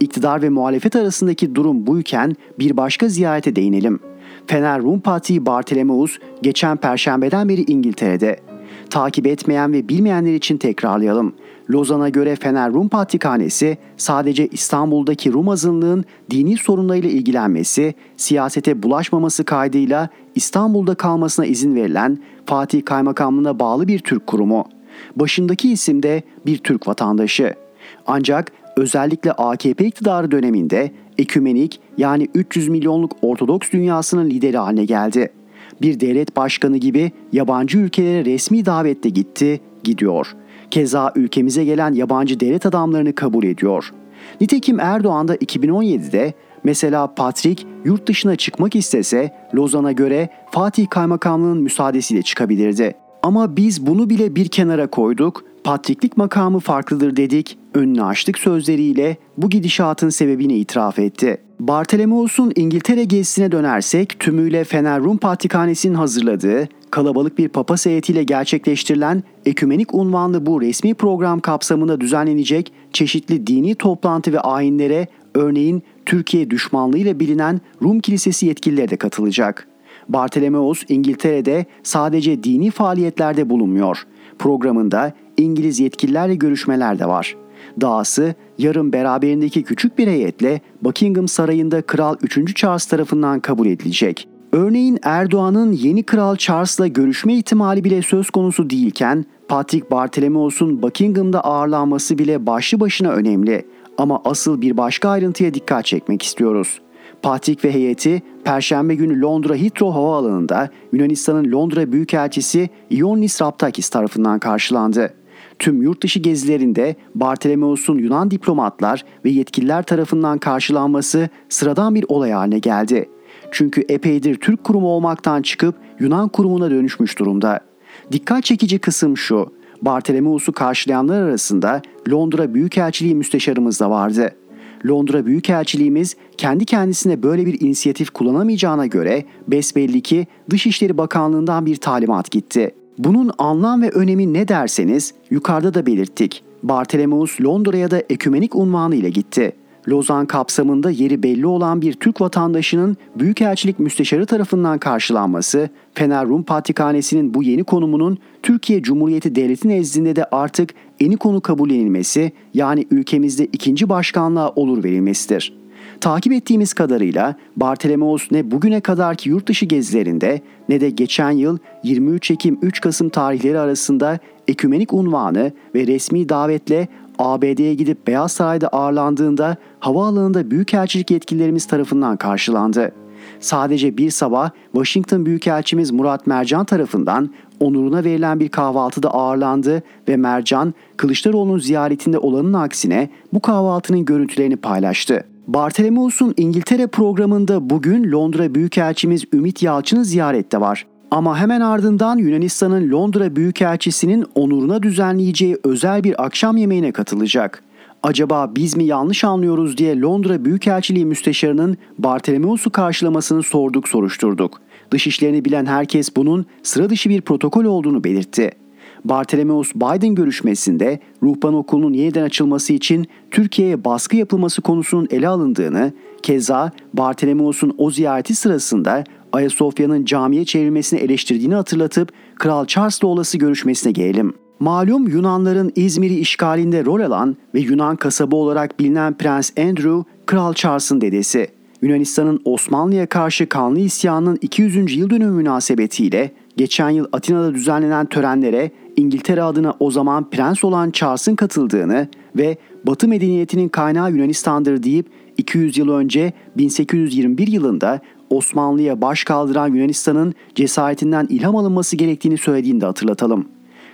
İktidar ve muhalefet arasındaki durum buyken bir başka ziyarete değinelim. Fener Rum Patriği Bartolomeus geçen perşembeden beri İngiltere'de. Takip etmeyen ve bilmeyenler için tekrarlayalım. Lozan'a göre Fener Rum Patrikhanesi sadece İstanbul'daki Rum azınlığın dini sorunlarıyla ilgilenmesi, siyasete bulaşmaması kaydıyla İstanbul'da kalmasına izin verilen Fatih Kaymakamlığı'na bağlı bir Türk kurumu. Başındaki isim de bir Türk vatandaşı. Ancak özellikle AKP iktidarı döneminde ekümenik yani 300 milyonluk Ortodoks dünyasının lideri haline geldi. Bir devlet başkanı gibi yabancı ülkelere resmi davette gitti, gidiyor. Keza ülkemize gelen yabancı devlet adamlarını kabul ediyor. Nitekim Erdoğan da 2017'de mesela Patrik yurt dışına çıkmak istese Lozan'a göre Fatih Kaymakamlığı'nın müsaadesiyle çıkabilirdi. Ama biz bunu bile bir kenara koyduk, patriklik makamı farklıdır dedik, önünü açtık sözleriyle bu gidişatın sebebini itiraf etti. Bartolomeos'un İngiltere gezisine dönersek tümüyle Fener Rum Patrikhanesi'nin hazırladığı kalabalık bir papa heyetiyle gerçekleştirilen ekümenik unvanlı bu resmi program kapsamında düzenlenecek çeşitli dini toplantı ve ayinlere örneğin Türkiye düşmanlığıyla bilinen Rum Kilisesi yetkilileri de katılacak. Bartolomeos İngiltere'de sadece dini faaliyetlerde bulunmuyor. Programında İngiliz yetkililerle görüşmeler de var. Dahası yarın beraberindeki küçük bir heyetle Buckingham Sarayı'nda Kral 3. Charles tarafından kabul edilecek. Örneğin Erdoğan'ın yeni Kral Charles'la görüşme ihtimali bile söz konusu değilken Patrick Bartolomeos'un Buckingham'da ağırlanması bile başlı başına önemli. Ama asıl bir başka ayrıntıya dikkat çekmek istiyoruz. Patrick ve heyeti Perşembe günü Londra Heathrow Havaalanı'nda Yunanistan'ın Londra Büyükelçisi Ioannis Raptakis tarafından karşılandı. Tüm yurt dışı gezilerinde Bartolomeos'un Yunan diplomatlar ve yetkililer tarafından karşılanması sıradan bir olay haline geldi. Çünkü epeydir Türk kurumu olmaktan çıkıp Yunan kurumuna dönüşmüş durumda. Dikkat çekici kısım şu. Bartolomeos'u karşılayanlar arasında Londra Büyükelçiliği müsteşarımız da vardı. Londra Büyükelçiliğimiz kendi kendisine böyle bir inisiyatif kullanamayacağına göre besbelli ki Dışişleri Bakanlığı'ndan bir talimat gitti. Bunun anlam ve önemi ne derseniz yukarıda da belirttik. Bartolomeus Londra'ya da ekümenik unvanı ile gitti. Lozan kapsamında yeri belli olan bir Türk vatandaşının Büyükelçilik Müsteşarı tarafından karşılanması, Fener Rum Patrikhanesi'nin bu yeni konumunun Türkiye Cumhuriyeti Devleti nezdinde de artık eni konu kabullenilmesi yani ülkemizde ikinci başkanlığa olur verilmesidir. Takip ettiğimiz kadarıyla Bartolomeos ne bugüne kadarki yurt dışı gezilerinde ne de geçen yıl 23 Ekim 3 Kasım tarihleri arasında ekümenik unvanı ve resmi davetle ABD'ye gidip Beyaz Saray'da ağırlandığında havaalanında büyükelçilik yetkililerimiz tarafından karşılandı. Sadece bir sabah Washington Büyükelçimiz Murat Mercan tarafından onuruna verilen bir kahvaltıda ağırlandı ve Mercan Kılıçdaroğlu'nun ziyaretinde olanın aksine bu kahvaltının görüntülerini paylaştı. Bartolomeos'un İngiltere programında bugün Londra Büyükelçimiz Ümit Yalçın'ı ziyarette var. Ama hemen ardından Yunanistan'ın Londra Büyükelçisi'nin onuruna düzenleyeceği özel bir akşam yemeğine katılacak. Acaba biz mi yanlış anlıyoruz diye Londra Büyükelçiliği Müsteşarı'nın Bartolomeos'u karşılamasını sorduk soruşturduk. Dışişlerini bilen herkes bunun sıra dışı bir protokol olduğunu belirtti. Bartolomeos Biden görüşmesinde ruhban okulunun yeniden açılması için Türkiye'ye baskı yapılması konusunun ele alındığını, keza Bartolomeos'un o ziyareti sırasında Ayasofya'nın camiye çevrilmesini eleştirdiğini hatırlatıp Kral Charles'la olası görüşmesine gelelim. Malum Yunanların İzmir'i işgalinde rol alan ve Yunan kasabı olarak bilinen Prens Andrew, Kral Charles'ın dedesi. Yunanistan'ın Osmanlı'ya karşı kanlı isyanının 200. yıl dönümü münasebetiyle geçen yıl Atina'da düzenlenen törenlere İngiltere adına o zaman prens olan Charles'ın katıldığını ve Batı medeniyetinin kaynağı Yunanistan'dır deyip 200 yıl önce 1821 yılında Osmanlı'ya baş kaldıran Yunanistan'ın cesaretinden ilham alınması gerektiğini söylediğini de hatırlatalım.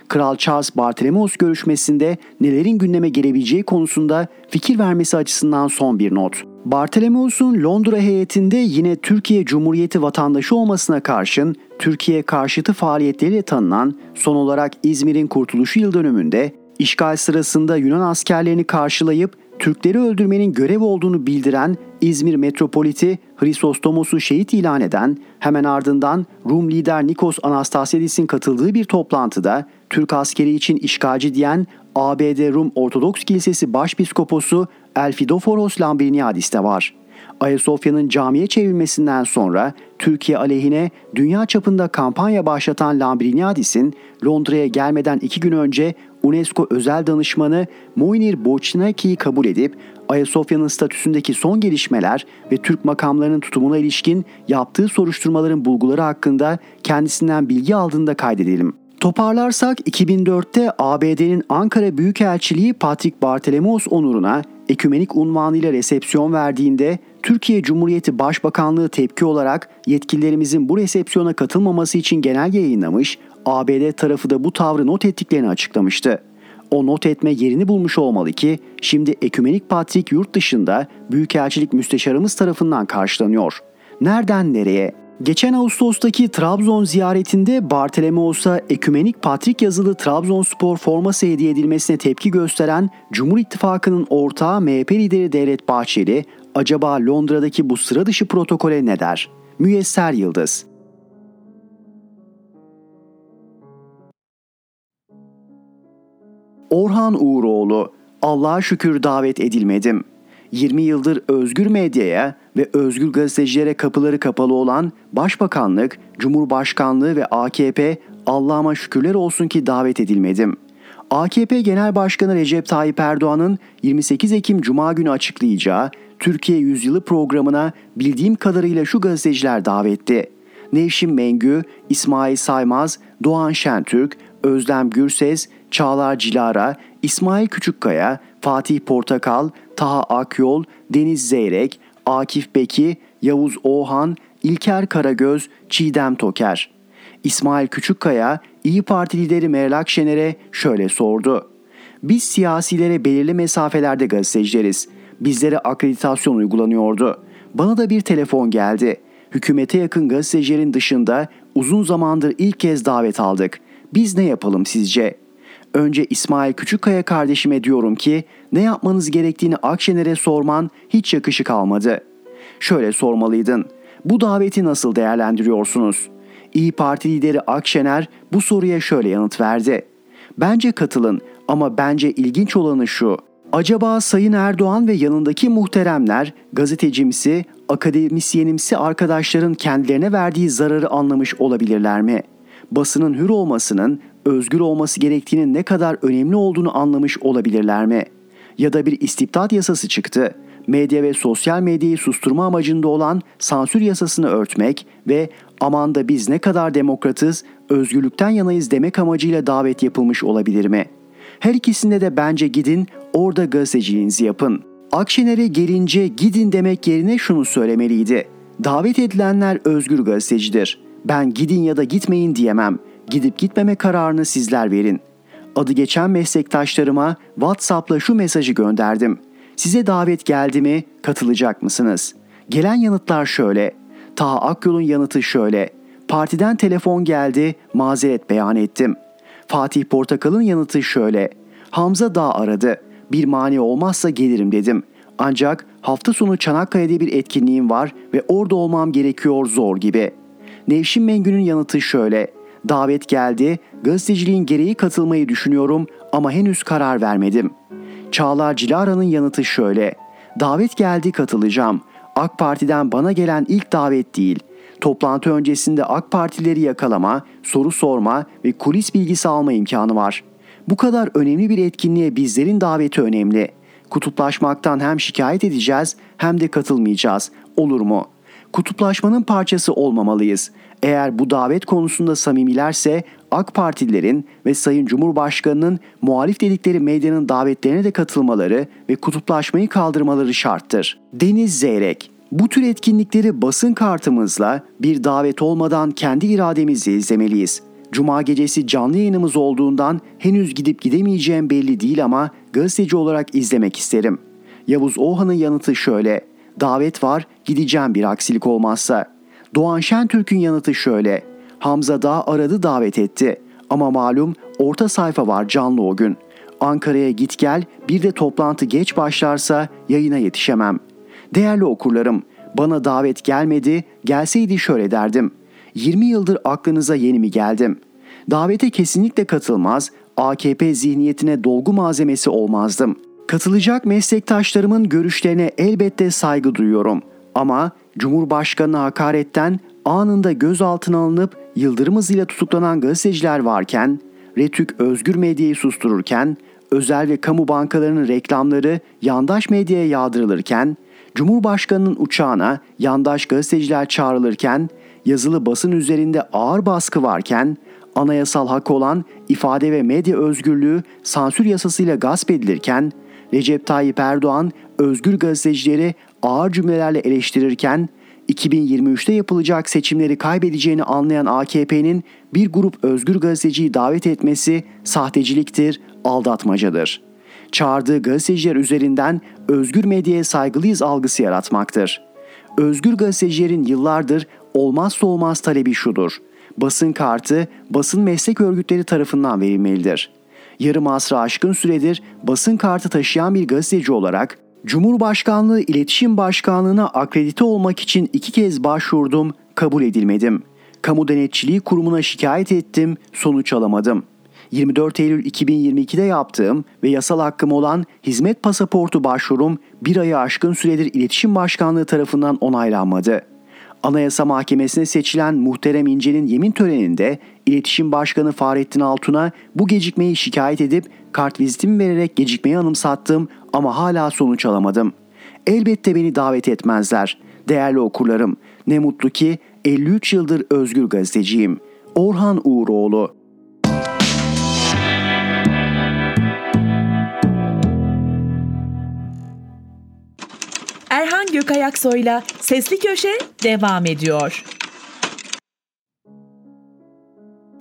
Kral Charles Bartolomeos görüşmesinde nelerin gündeme gelebileceği konusunda fikir vermesi açısından son bir not. Bartolomeos'un Londra heyetinde yine Türkiye Cumhuriyeti vatandaşı olmasına karşın Türkiye karşıtı faaliyetleriyle tanınan son olarak İzmir'in kurtuluşu yıl dönümünde işgal sırasında Yunan askerlerini karşılayıp Türkleri öldürmenin görev olduğunu bildiren İzmir metropoliti Hristostomos'u şehit ilan eden, hemen ardından Rum lider Nikos Anastasiadis'in katıldığı bir toplantıda Türk askeri için işgalci diyen ABD Rum Ortodoks Kilisesi Başpiskoposu Elfidoforos Lambriniadis de var. Ayasofya'nın camiye çevrilmesinden sonra Türkiye aleyhine dünya çapında kampanya başlatan Lambriniadis'in Londra'ya gelmeden iki gün önce UNESCO özel danışmanı Moinir Bochnaki'yi kabul edip Ayasofya'nın statüsündeki son gelişmeler ve Türk makamlarının tutumuna ilişkin yaptığı soruşturmaların bulguları hakkında kendisinden bilgi aldığında kaydedelim. Toparlarsak 2004'te ABD'nin Ankara Büyükelçiliği Patrick Bartolomeos onuruna ekümenik unvanıyla resepsiyon verdiğinde Türkiye Cumhuriyeti Başbakanlığı tepki olarak yetkililerimizin bu resepsiyona katılmaması için genelge yayınlamış, ABD tarafı da bu tavrı not ettiklerini açıklamıştı. O not etme yerini bulmuş olmalı ki şimdi ekümenik patrik yurt dışında Büyükelçilik Müsteşarımız tarafından karşılanıyor. Nereden nereye? Geçen Ağustos'taki Trabzon ziyaretinde Bartolomeos'a ekümenik patrik yazılı Trabzonspor forması hediye edilmesine tepki gösteren Cumhur İttifakı'nın ortağı MHP lideri Devlet Bahçeli, acaba Londra'daki bu sıra dışı protokole ne der? Müyesser Yıldız Orhan Uğuroğlu, Allah'a şükür davet edilmedim. 20 yıldır özgür medyaya ve özgür gazetecilere kapıları kapalı olan Başbakanlık, Cumhurbaşkanlığı ve AKP Allah'ıma şükürler olsun ki davet edilmedim. AKP Genel Başkanı Recep Tayyip Erdoğan'ın 28 Ekim Cuma günü açıklayacağı Türkiye Yüzyılı programına bildiğim kadarıyla şu gazeteciler davetti. Nevşin Mengü, İsmail Saymaz, Doğan Şentürk, Özlem Gürses, Çağlar Cilara, İsmail Küçükkaya, Fatih Portakal, Taha Akyol, Deniz Zeyrek, Akif Beki, Yavuz Oğhan, İlker Karagöz, Çiğdem Toker. İsmail Küçükkaya, İyi Parti lideri Meral Akşener'e şöyle sordu. Biz siyasilere belirli mesafelerde gazetecileriz. Bizlere akreditasyon uygulanıyordu. Bana da bir telefon geldi. Hükümete yakın gazetecilerin dışında uzun zamandır ilk kez davet aldık. Biz ne yapalım sizce? Önce İsmail Küçükkaya kardeşime diyorum ki ne yapmanız gerektiğini Akşener'e sorman hiç yakışık almadı. Şöyle sormalıydın. Bu daveti nasıl değerlendiriyorsunuz? İyi Parti lideri Akşener bu soruya şöyle yanıt verdi. Bence katılın ama bence ilginç olanı şu. Acaba Sayın Erdoğan ve yanındaki muhteremler gazetecimsi, akademisyenimsi arkadaşların kendilerine verdiği zararı anlamış olabilirler mi? Basının hür olmasının, özgür olması gerektiğinin ne kadar önemli olduğunu anlamış olabilirler mi? Ya da bir istibdat yasası çıktı. Medya ve sosyal medyayı susturma amacında olan sansür yasasını örtmek ve aman da biz ne kadar demokratız, özgürlükten yanayız demek amacıyla davet yapılmış olabilir mi? Her ikisinde de bence gidin orada gazeteciliğinizi yapın. Akşener'e gelince gidin demek yerine şunu söylemeliydi. Davet edilenler özgür gazetecidir. Ben gidin ya da gitmeyin diyemem. Gidip gitmeme kararını sizler verin. Adı geçen meslektaşlarıma WhatsApp'la şu mesajı gönderdim. Size davet geldi mi? Katılacak mısınız? Gelen yanıtlar şöyle. Taha Akyol'un yanıtı şöyle. Partiden telefon geldi, mazeret beyan ettim. Fatih Portakal'ın yanıtı şöyle. Hamza Dağ aradı. Bir mani olmazsa gelirim dedim. Ancak hafta sonu Çanakkale'de bir etkinliğim var ve orada olmam gerekiyor zor gibi. Nevşin Mengü'nün yanıtı şöyle. Davet geldi, gazeteciliğin gereği katılmayı düşünüyorum ama henüz karar vermedim. Çağlar Cilara'nın yanıtı şöyle. Davet geldi katılacağım. AK Parti'den bana gelen ilk davet değil. Toplantı öncesinde AK Partileri yakalama, soru sorma ve kulis bilgisi alma imkanı var. Bu kadar önemli bir etkinliğe bizlerin daveti önemli. Kutuplaşmaktan hem şikayet edeceğiz hem de katılmayacağız. Olur mu? Kutuplaşmanın parçası olmamalıyız. Eğer bu davet konusunda samimilerse AK Partililerin ve Sayın Cumhurbaşkanı'nın muhalif dedikleri medyanın davetlerine de katılmaları ve kutuplaşmayı kaldırmaları şarttır. Deniz Zeyrek bu tür etkinlikleri basın kartımızla bir davet olmadan kendi irademizle izlemeliyiz. Cuma gecesi canlı yayınımız olduğundan henüz gidip gidemeyeceğim belli değil ama gazeteci olarak izlemek isterim. Yavuz Oğan'ın yanıtı şöyle. Davet var, gideceğim bir aksilik olmazsa. Doğan Şentürk'ün yanıtı şöyle. Hamza Dağ aradı davet etti. Ama malum orta sayfa var canlı o gün. Ankara'ya git gel bir de toplantı geç başlarsa yayına yetişemem. Değerli okurlarım, bana davet gelmedi, gelseydi şöyle derdim. 20 yıldır aklınıza yeni mi geldim? Davete kesinlikle katılmaz, AKP zihniyetine dolgu malzemesi olmazdım. Katılacak meslektaşlarımın görüşlerine elbette saygı duyuyorum. Ama Cumhurbaşkanı hakaretten anında gözaltına alınıp yıldırım hızıyla tutuklanan gazeteciler varken, Retük özgür medyayı sustururken, özel ve kamu bankalarının reklamları yandaş medyaya yağdırılırken, Cumhurbaşkanının uçağına yandaş gazeteciler çağrılırken, yazılı basın üzerinde ağır baskı varken, anayasal hak olan ifade ve medya özgürlüğü sansür yasasıyla gasp edilirken, Recep Tayyip Erdoğan özgür gazetecileri ağır cümlelerle eleştirirken 2023'te yapılacak seçimleri kaybedeceğini anlayan AKP'nin bir grup özgür gazeteciyi davet etmesi sahteciliktir, aldatmacadır. Çağırdığı gazeteciler üzerinden özgür medyaya saygılıyız algısı yaratmaktır. Özgür gazetecilerin yıllardır olmazsa olmaz talebi şudur. Basın kartı basın meslek örgütleri tarafından verilmelidir. Yarım asra aşkın süredir basın kartı taşıyan bir gazeteci olarak Cumhurbaşkanlığı İletişim Başkanlığı'na akredite olmak için iki kez başvurdum, kabul edilmedim. Kamu Denetçiliği Kurumu'na şikayet ettim, sonuç alamadım. 24 Eylül 2022'de yaptığım ve yasal hakkım olan hizmet pasaportu başvurum bir ayı aşkın süredir İletişim Başkanlığı tarafından onaylanmadı. Anayasa Mahkemesi'ne seçilen Muhterem İnce'nin yemin töreninde İletişim Başkanı Fahrettin Altun'a bu gecikmeyi şikayet edip kart vizitimi vererek gecikmeyi anımsattım ama hala sonuç alamadım. Elbette beni davet etmezler. Değerli okurlarım, ne mutlu ki 53 yıldır özgür gazeteciyim. Orhan Uğuroğlu Erhan Gökayaksoy'la Sesli Köşe devam ediyor.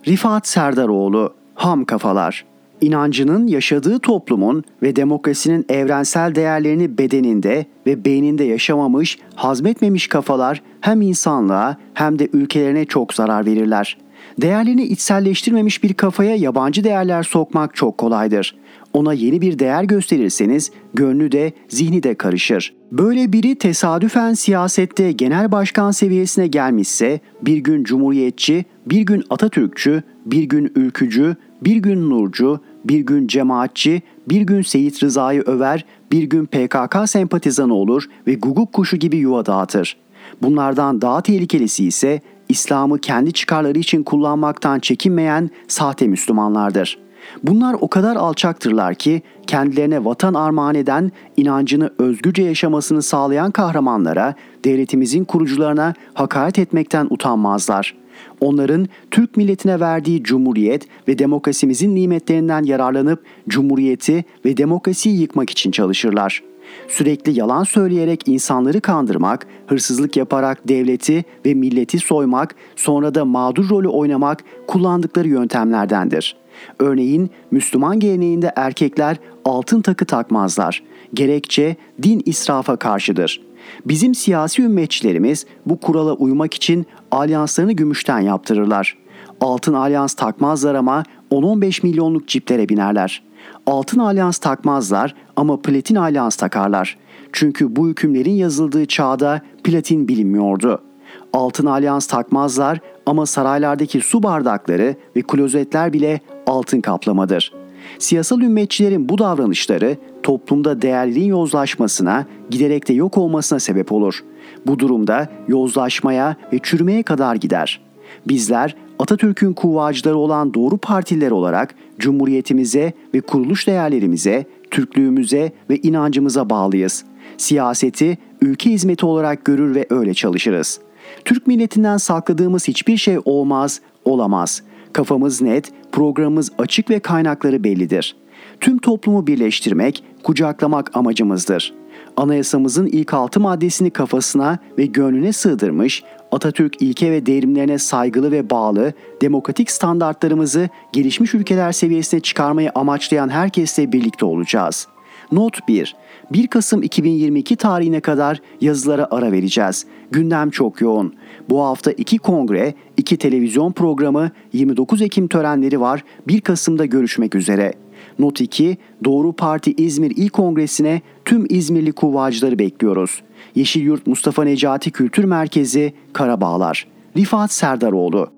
Rifat Serdaroğlu, Ham Kafalar İnancının yaşadığı toplumun ve demokrasinin evrensel değerlerini bedeninde ve beyninde yaşamamış, hazmetmemiş kafalar hem insanlığa hem de ülkelerine çok zarar verirler. Değerlerini içselleştirmemiş bir kafaya yabancı değerler sokmak çok kolaydır. Ona yeni bir değer gösterirseniz gönlü de zihni de karışır. Böyle biri tesadüfen siyasette genel başkan seviyesine gelmişse bir gün cumhuriyetçi, bir gün Atatürkçü, bir gün ülkücü, bir gün nurcu, bir gün cemaatçi, bir gün Seyit Rıza'yı över, bir gün PKK sempatizanı olur ve guguk kuşu gibi yuva dağıtır. Bunlardan daha tehlikelisi ise İslam'ı kendi çıkarları için kullanmaktan çekinmeyen sahte Müslümanlardır. Bunlar o kadar alçaktırlar ki kendilerine vatan armağan eden, inancını özgürce yaşamasını sağlayan kahramanlara, devletimizin kurucularına hakaret etmekten utanmazlar. Onların Türk milletine verdiği cumhuriyet ve demokrasimizin nimetlerinden yararlanıp cumhuriyeti ve demokrasiyi yıkmak için çalışırlar.'' Sürekli yalan söyleyerek insanları kandırmak, hırsızlık yaparak devleti ve milleti soymak, sonra da mağdur rolü oynamak kullandıkları yöntemlerdendir. Örneğin Müslüman geleneğinde erkekler altın takı takmazlar. Gerekçe din israfa karşıdır. Bizim siyasi ümmetçilerimiz bu kurala uymak için alyanslarını gümüşten yaptırırlar. Altın alyans takmazlar ama 10-15 milyonluk ciplere binerler. Altın alyans takmazlar ama platin alyans takarlar. Çünkü bu hükümlerin yazıldığı çağda platin bilinmiyordu. Altın alyans takmazlar ama saraylardaki su bardakları ve klozetler bile altın kaplamadır. Siyasal ümmetçilerin bu davranışları toplumda değerlerin yozlaşmasına, giderek de yok olmasına sebep olur. Bu durumda yozlaşmaya ve çürümeye kadar gider. Bizler Atatürk'ün kuvvacıları olan doğru partiler olarak Cumhuriyetimize ve kuruluş değerlerimize, Türklüğümüze ve inancımıza bağlıyız. Siyaseti ülke hizmeti olarak görür ve öyle çalışırız. Türk milletinden sakladığımız hiçbir şey olmaz, olamaz. Kafamız net, programımız açık ve kaynakları bellidir. Tüm toplumu birleştirmek, kucaklamak amacımızdır. Anayasamızın ilk altı maddesini kafasına ve gönlüne sığdırmış, Atatürk ilke ve değerimlerine saygılı ve bağlı, demokratik standartlarımızı gelişmiş ülkeler seviyesine çıkarmayı amaçlayan herkesle birlikte olacağız. Not 1. 1 Kasım 2022 tarihine kadar yazılara ara vereceğiz. Gündem çok yoğun. Bu hafta iki kongre, iki televizyon programı, 29 Ekim törenleri var. 1 Kasım'da görüşmek üzere. Not 2. Doğru Parti İzmir İl Kongresi'ne tüm İzmirli kuvvacıları bekliyoruz. Yeşilyurt Mustafa Necati Kültür Merkezi, Karabağlar. Rifat Serdaroğlu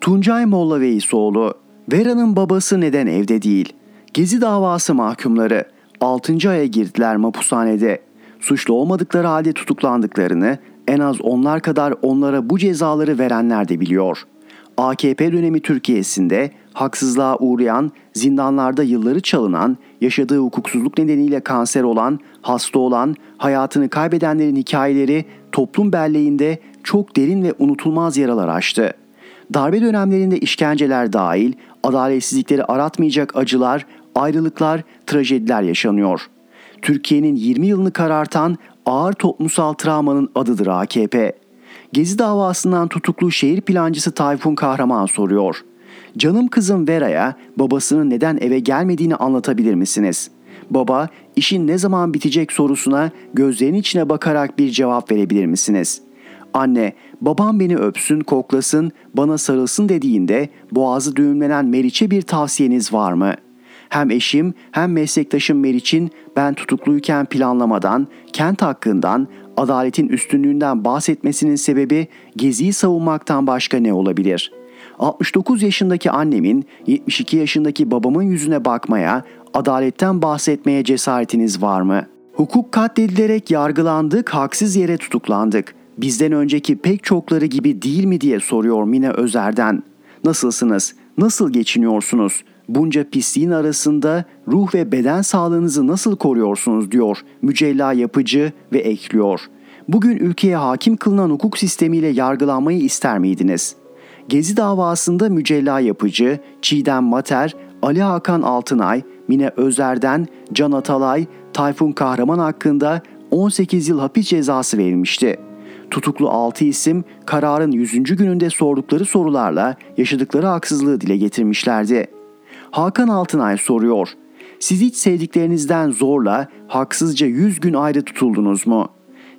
Tuncay Molla Veysoğlu, Vera'nın babası neden evde değil? Gezi davası mahkumları 6. aya girdiler mapushanede. Suçlu olmadıkları halde tutuklandıklarını en az onlar kadar onlara bu cezaları verenler de biliyor. AKP dönemi Türkiye'sinde haksızlığa uğrayan, zindanlarda yılları çalınan, yaşadığı hukuksuzluk nedeniyle kanser olan, hasta olan, hayatını kaybedenlerin hikayeleri toplum belleğinde çok derin ve unutulmaz yaralar açtı. Darbe dönemlerinde işkenceler dahil adaletsizlikleri aratmayacak acılar, ayrılıklar, trajediler yaşanıyor. Türkiye'nin 20 yılını karartan ağır toplumsal travmanın adıdır AKP. Gezi davasından tutuklu şehir plancısı Tayfun Kahraman soruyor. Canım kızım Vera'ya babasının neden eve gelmediğini anlatabilir misiniz? Baba, işin ne zaman bitecek sorusuna gözlerinin içine bakarak bir cevap verebilir misiniz? Anne, babam beni öpsün, koklasın, bana sarılsın dediğinde boğazı düğümlenen Meriç'e bir tavsiyeniz var mı?'' Hem eşim hem meslektaşım Meriç'in ben tutukluyken planlamadan, kent hakkından, adaletin üstünlüğünden bahsetmesinin sebebi geziyi savunmaktan başka ne olabilir? 69 yaşındaki annemin 72 yaşındaki babamın yüzüne bakmaya, adaletten bahsetmeye cesaretiniz var mı? Hukuk katledilerek yargılandık, haksız yere tutuklandık. Bizden önceki pek çokları gibi değil mi diye soruyor Mine Özer'den. Nasılsınız? Nasıl geçiniyorsunuz? Bunca pisliğin arasında ruh ve beden sağlığınızı nasıl koruyorsunuz diyor Mücella Yapıcı ve ekliyor. Bugün ülkeye hakim kılınan hukuk sistemiyle yargılanmayı ister miydiniz? Gezi davasında Mücella Yapıcı, Çiğdem Mater, Ali Hakan Altınay, Mine Özer'den Can Atalay, Tayfun Kahraman hakkında 18 yıl hapis cezası verilmişti. Tutuklu 6 isim kararın 100. gününde sordukları sorularla yaşadıkları haksızlığı dile getirmişlerdi. Hakan Altınay soruyor. Siz hiç sevdiklerinizden zorla, haksızca 100 gün ayrı tutuldunuz mu?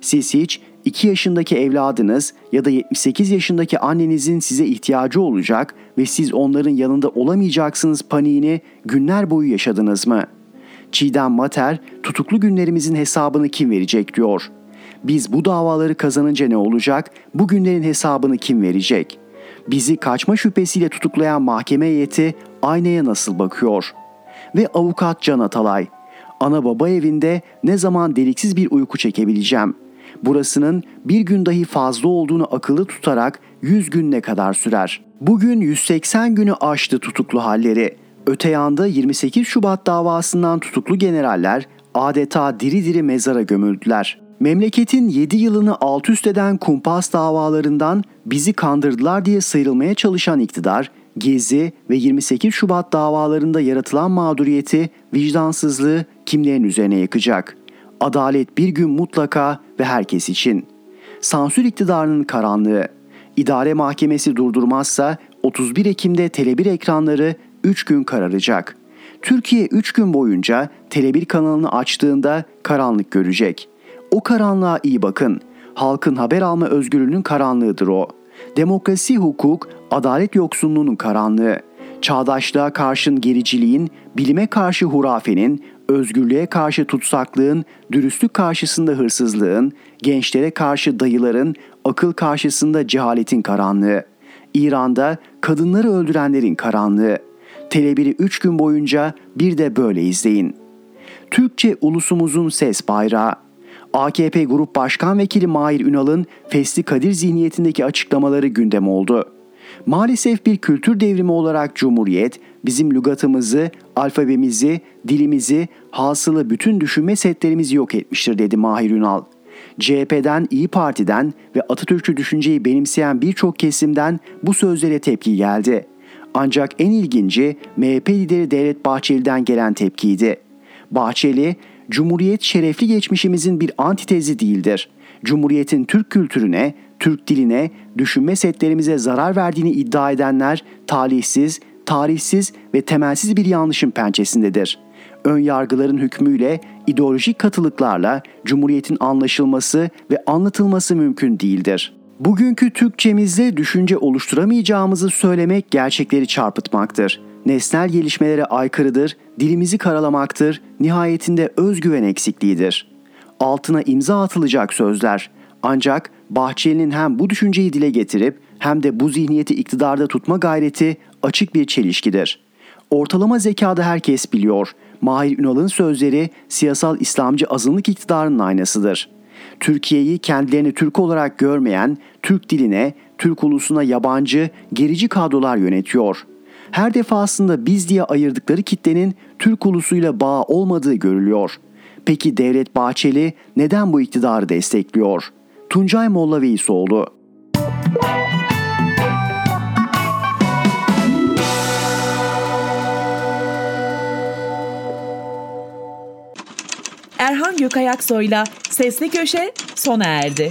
Siz hiç 2 yaşındaki evladınız ya da 78 yaşındaki annenizin size ihtiyacı olacak ve siz onların yanında olamayacaksınız paniğini günler boyu yaşadınız mı? Çiğdem Mater tutuklu günlerimizin hesabını kim verecek diyor. Biz bu davaları kazanınca ne olacak? Bu günlerin hesabını kim verecek? Bizi kaçma şüphesiyle tutuklayan mahkeme heyeti aynaya nasıl bakıyor? Ve avukat Can Atalay. Ana baba evinde ne zaman deliksiz bir uyku çekebileceğim? Burasının bir gün dahi fazla olduğunu akıllı tutarak 100 gün ne kadar sürer? Bugün 180 günü aştı tutuklu halleri. Öte yanda 28 Şubat davasından tutuklu generaller adeta diri diri mezara gömüldüler. Memleketin 7 yılını alt üst eden kumpas davalarından bizi kandırdılar diye sıyrılmaya çalışan iktidar, Gezi ve 28 Şubat davalarında yaratılan mağduriyeti, vicdansızlığı kimlerin üzerine yakacak? Adalet bir gün mutlaka ve herkes için. Sansür iktidarının karanlığı. İdare Mahkemesi durdurmazsa 31 Ekim'de Tele1 ekranları 3 gün kararacak. Türkiye 3 gün boyunca Tele1 kanalını açtığında karanlık görecek. O karanlığa iyi bakın. Halkın haber alma özgürlüğünün karanlığıdır o. Demokrasi, hukuk, adalet yoksunluğunun karanlığı. Çağdaşlığa karşın gericiliğin, bilime karşı hurafenin, özgürlüğe karşı tutsaklığın, dürüstlük karşısında hırsızlığın, gençlere karşı dayıların, akıl karşısında cehaletin karanlığı. İran'da kadınları öldürenlerin karanlığı. Tele1'i 3 gün boyunca bir de böyle izleyin. Türkçe ulusumuzun ses bayrağı. AKP Grup Başkan Vekili Mahir Ünal'ın Fesli Kadir zihniyetindeki açıklamaları gündem oldu. Maalesef bir kültür devrimi olarak Cumhuriyet bizim lügatımızı, alfabemizi, dilimizi, hasılı bütün düşünme setlerimizi yok etmiştir dedi Mahir Ünal. CHP'den, İyi Parti'den ve Atatürkçü düşünceyi benimseyen birçok kesimden bu sözlere tepki geldi. Ancak en ilginci MHP lideri Devlet Bahçeli'den gelen tepkiydi. Bahçeli, Cumhuriyet şerefli geçmişimizin bir antitezi değildir. Cumhuriyetin Türk kültürüne, Türk diline, düşünme setlerimize zarar verdiğini iddia edenler talihsiz, tarihsiz ve temelsiz bir yanlışın pençesindedir. Ön yargıların hükmüyle, ideolojik katılıklarla Cumhuriyetin anlaşılması ve anlatılması mümkün değildir. Bugünkü Türkçemizde düşünce oluşturamayacağımızı söylemek gerçekleri çarpıtmaktır. Nesnel gelişmelere aykırıdır, dilimizi karalamaktır, nihayetinde özgüven eksikliğidir. Altına imza atılacak sözler. Ancak Bahçeli'nin hem bu düşünceyi dile getirip hem de bu zihniyeti iktidarda tutma gayreti açık bir çelişkidir. Ortalama zekada herkes biliyor. Mahir Ünal'ın sözleri siyasal İslamcı azınlık iktidarının aynasıdır. Türkiye'yi kendilerini Türk olarak görmeyen, Türk diline, Türk ulusuna yabancı, gerici kadrolar yönetiyor. Her defasında biz diye ayırdıkları kitlenin Türk ulusuyla bağ olmadığı görülüyor. Peki Devlet Bahçeli neden bu iktidarı destekliyor? Tuncay Molla Veysoğlu Erhan Gökayaksoy'la Sesli Köşe sona erdi.